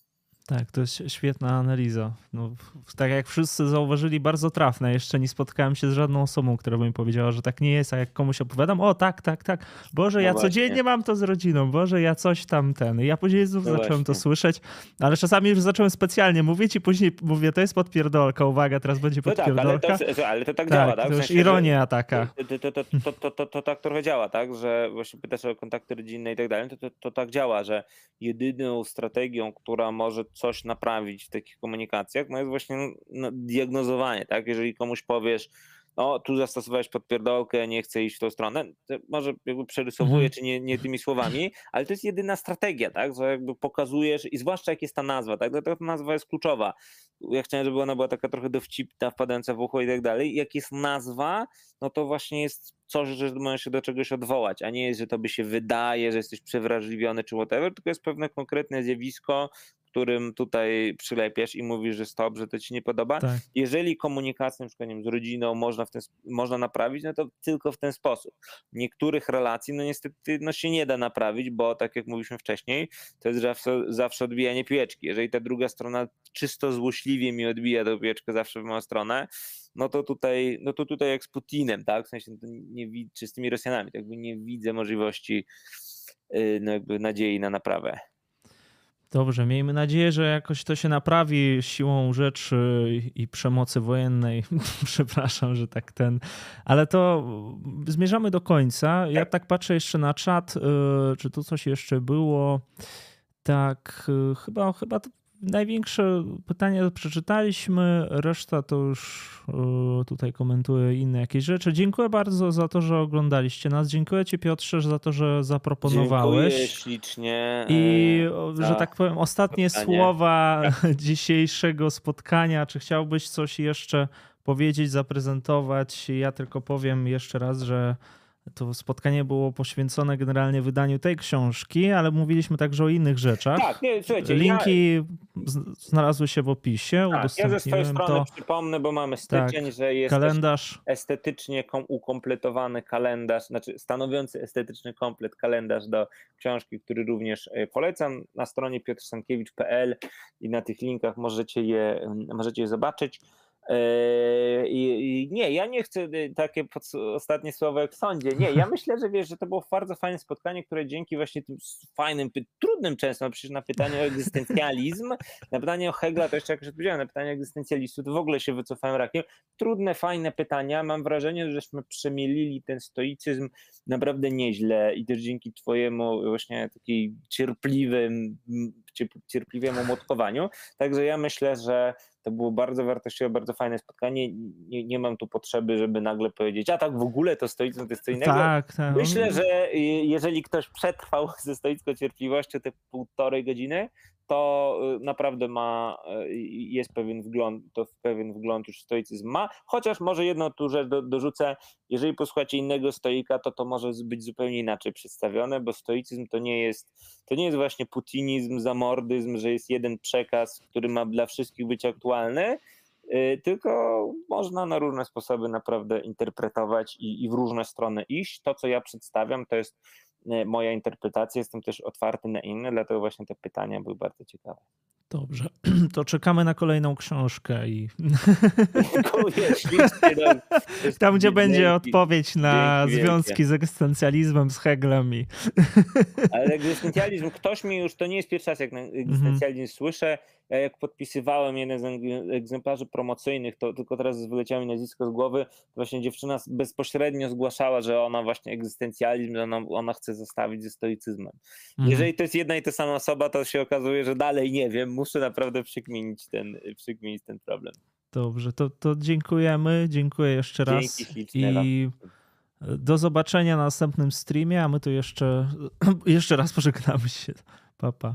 Tak, to jest świetna analiza. No, tak jak wszyscy zauważyli, bardzo trafne. Jeszcze nie spotkałem się z żadną osobą, która by mi powiedziała, że tak nie jest, a jak komuś opowiadam, o tak, tak, tak, Boże, no ja właśnie. codziennie mam to z rodziną, Boże, ja coś tam ten. Ja później znów no zacząłem właśnie. to słyszeć, ale czasami już zacząłem specjalnie mówić i później mówię, to jest podpierdolka, uwaga, teraz będzie podpierdolka. No tak, ale, to, ale to tak, tak działa, tak? To już sensie, ironia taka. To, to, to, to, tak trochę działa, tak? Że właśnie pytasz o kontakty rodzinne i tak dalej, to, to tak działa, że jedyną strategią, która może coś naprawić w takich komunikacjach, no jest właśnie no, diagnozowanie, tak? Jeżeli komuś powiesz, no tu zastosowałeś podpierdolkę, nie chcę iść w tą stronę, to może jakby przerysowuję, mhm. czy nie, nie tymi słowami, ale to jest jedyna strategia, tak, że jakby pokazujesz i zwłaszcza jak jest ta nazwa, tak, dlatego ta nazwa jest kluczowa. Ja chciałem, żeby ona była taka trochę dowcipna, wpadająca w ucho i tak dalej. Jak jest nazwa, no to właśnie jest coś, że możesz się do czegoś odwołać, a nie jest, że to by się wydaje, że jesteś przewrażliwiony czy whatever, tylko jest pewne konkretne zjawisko, którym tutaj przylepiesz i mówisz, że stop, że to ci nie podoba. Tak. Jeżeli komunikację na przykład wiem, z rodziną można, w ten, można naprawić, no to tylko w ten sposób. Niektórych relacji no niestety no się nie da naprawić, bo tak jak mówiliśmy wcześniej, to jest zawsze, zawsze odbijanie piłeczki. Jeżeli ta druga strona czysto złośliwie mi odbija tę piłeczkę zawsze w moją stronę, no to tutaj, no to tutaj jak z Putinem, tak? W sensie nie, czy z tymi Rosjanami, tak jakby nie widzę możliwości y, no jakby nadziei na naprawę. Dobrze, miejmy nadzieję, że jakoś to się naprawi siłą rzeczy i przemocy wojennej. Przepraszam, że tak ten. Ale to zmierzamy do końca. Ja tak patrzę jeszcze na czat, y, czy tu coś jeszcze było. Tak, y, chyba, chyba największe pytania przeczytaliśmy, reszta to już e, tutaj komentuje inne jakieś rzeczy. Dziękuję bardzo za to, że oglądaliście nas. Dziękuję Ci Piotrze za to, że zaproponowałeś. Dziękuję ślicznie. I, e, że tak powiem, ostatnie spotkanie. słowa dzisiejszego spotkania. Czy chciałbyś coś jeszcze powiedzieć, zaprezentować? Ja tylko powiem jeszcze raz, że to spotkanie było poświęcone generalnie wydaniu tej książki, ale mówiliśmy także o innych rzeczach. Tak, nie, słuchajcie. Linki ja... znalazły się w opisie. Tak, ja ze swojej strony to... przypomnę, bo mamy styczeń, tak, że jest kalendarz. estetycznie ukompletowany kalendarz, znaczy stanowiący estetyczny komplet kalendarz do książki, który również e, polecam na stronie piotrsankiewicz.pl i na tych linkach możecie je, możecie je zobaczyć. Yy, I, nie, ja nie chcę y, takie ostatnie słowo jak w sądzie. Nie, ja myślę, że wiesz, że to było bardzo fajne spotkanie, które dzięki właśnie tym fajnym, trudnym często, no przecież na pytanie o egzystencjalizm, na pytanie o Hegla to jeszcze jak odpowiedziałem, na pytanie o egzystencjalistów, to w ogóle się wycofałem rakiem. Trudne, fajne pytania. Mam wrażenie, żeśmy przemielili ten stoicyzm naprawdę nieźle i też dzięki twojemu właśnie takiej cierpliwym, cierpliwemu młotkowaniu. Także ja myślę, że to było bardzo wartościowe, bardzo fajne spotkanie. Nie, nie mam tu potrzeby, żeby nagle powiedzieć, a tak w ogóle to stoicko to jest co innego. Tak, tak. Myślę, że jeżeli ktoś przetrwał ze stoicką cierpliwością te półtorej godziny, to y, naprawdę ma, y, jest pewien wgląd, to pewien wgląd już stoicyzm ma, chociaż może jedną tu rzecz do, dorzucę, jeżeli posłuchacie innego stoika, to to może być zupełnie inaczej przedstawione, bo stoicyzm to nie jest, to nie jest właśnie putinizm, zamordyzm, że jest jeden przekaz, który ma dla wszystkich być aktualny, y, tylko można na różne sposoby naprawdę interpretować i, i w różne strony iść. To, co ja przedstawiam, to jest moja interpretacja, jestem też otwarty na inne, dlatego właśnie te pytania były bardzo ciekawe. Dobrze, to czekamy na kolejną książkę i Dziękuję, tam, gdzie będzie odpowiedź na związki z egzystencjalizmem, z Heglem i... Ale egzystencjalizm, ktoś mi już, to nie jest pierwszy raz, jak na egzystencjalizm mm -hmm. słyszę, ja jak podpisywałem jeden z egzemplarzy promocyjnych, to tylko teraz wyleciało mi nazwisko z głowy, właśnie dziewczyna bezpośrednio zgłaszała, że ona właśnie egzystencjalizm, że ona, ona chce zostawić ze stoicyzmem. Mhm. Jeżeli to jest jedna i ta sama osoba, to się okazuje, że dalej nie wiem, muszę naprawdę przykminić ten, przykminić ten problem. Dobrze, to, to dziękujemy, dziękuję jeszcze raz. Dzięki I do zobaczenia na następnym streamie, a my tu jeszcze, jeszcze raz pożegnamy się. Pa, pa.